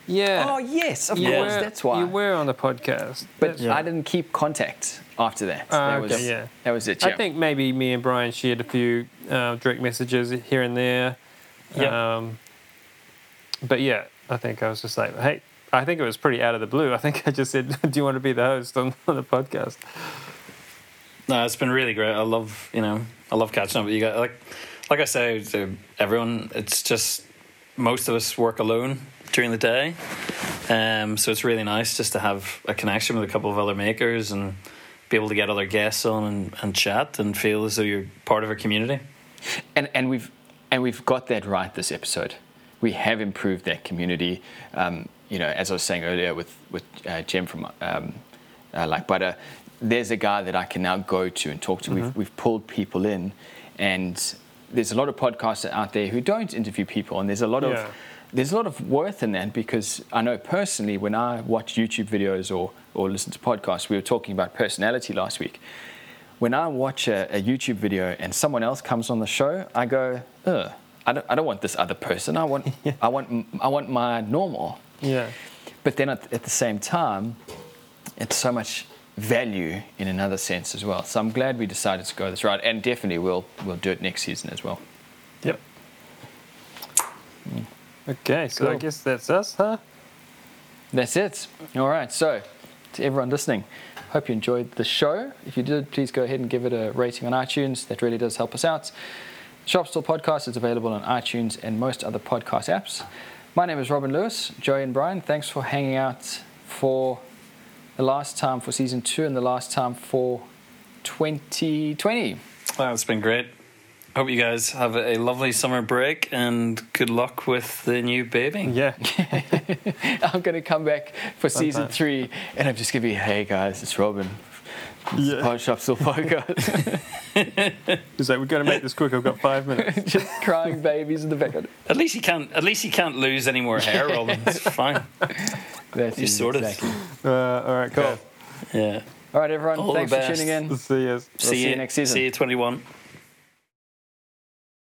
Speaker 2: Yeah.
Speaker 1: Oh yes, of
Speaker 2: You
Speaker 1: course,
Speaker 2: were-
Speaker 1: that's why.
Speaker 2: You were on the podcast.
Speaker 1: but
Speaker 2: That's-
Speaker 1: I didn't keep contact after that.
Speaker 2: Ah,
Speaker 1: that
Speaker 2: okay,
Speaker 1: was,
Speaker 2: yeah.
Speaker 1: That was it.
Speaker 2: I think maybe me and Bryan shared a few uh, direct messages here and there.
Speaker 3: Yeah.
Speaker 2: Um, but yeah, I think I was just like, hey, I think it was pretty out of the blue. I think I just said, do you want to be the host on, on the podcast?
Speaker 3: No, it's been really great. I love, you know, I love catching up with you guys. Like, like I say to everyone, it's just most of us work alone during the day, um, so it's really nice just to have a connection with a couple of other makers and be able to get other guests on and, and chat and feel as though you're part of a community.
Speaker 1: and and we've and we've got that right this episode. We have improved that community. Um, you know, as I was saying earlier with with uh, Jem from um, uh, Like Butter, there's a guy that I can now go to and talk to. We've we've pulled people in, and there's a lot of podcasts out there who don't interview people, and there's a lot
Speaker 2: Yeah.
Speaker 1: of there's a lot of worth in that because I know personally when I watch YouTube videos or or listen to podcasts, we were talking about personality last week when I watch a, a YouTube video and someone else comes on the show, I go, ugh, I don't, I don't want this other person. I want, I want, I want my normal.
Speaker 2: Yeah.
Speaker 1: But then at, at the same time, it's so much value in another sense as well. So I'm glad we decided to go this route, and definitely we'll we'll do it next season as well.
Speaker 2: Yep. Hmm. Okay, so I guess that's us, huh?
Speaker 1: That's it. All right. So, to everyone listening, hope you enjoyed the show. If you did, please go ahead and give it a rating on iTunes. That really does help us out. Shop Stool Podcast is available on iTunes and most other podcast apps. My name is Robin Lewis. Joey and Bryan, thanks for hanging out for the last time for season two and the last time for 2020.
Speaker 3: Wow, it's been great. Hope you guys have a lovely summer break and good luck with the new baby.
Speaker 2: Yeah.
Speaker 1: I'm going to come back for season three and I'm just going to be, hey guys, it's Robin.
Speaker 2: Yeah.
Speaker 1: Pod Shop Stool podcast.
Speaker 2: He's like, we're going to make this quick. I've got five minutes.
Speaker 1: Just crying babies in the background.
Speaker 3: At least he can't. At least he can't lose any more hair, Robin. It's fine.
Speaker 1: That's
Speaker 3: You
Speaker 1: it,
Speaker 3: sorted.
Speaker 1: Exactly.
Speaker 2: Uh, all right, cool.
Speaker 3: Yeah.
Speaker 1: All right, everyone.
Speaker 3: All
Speaker 1: Thanks for tuning in.
Speaker 2: See you.
Speaker 1: see you next season.
Speaker 3: See you 21.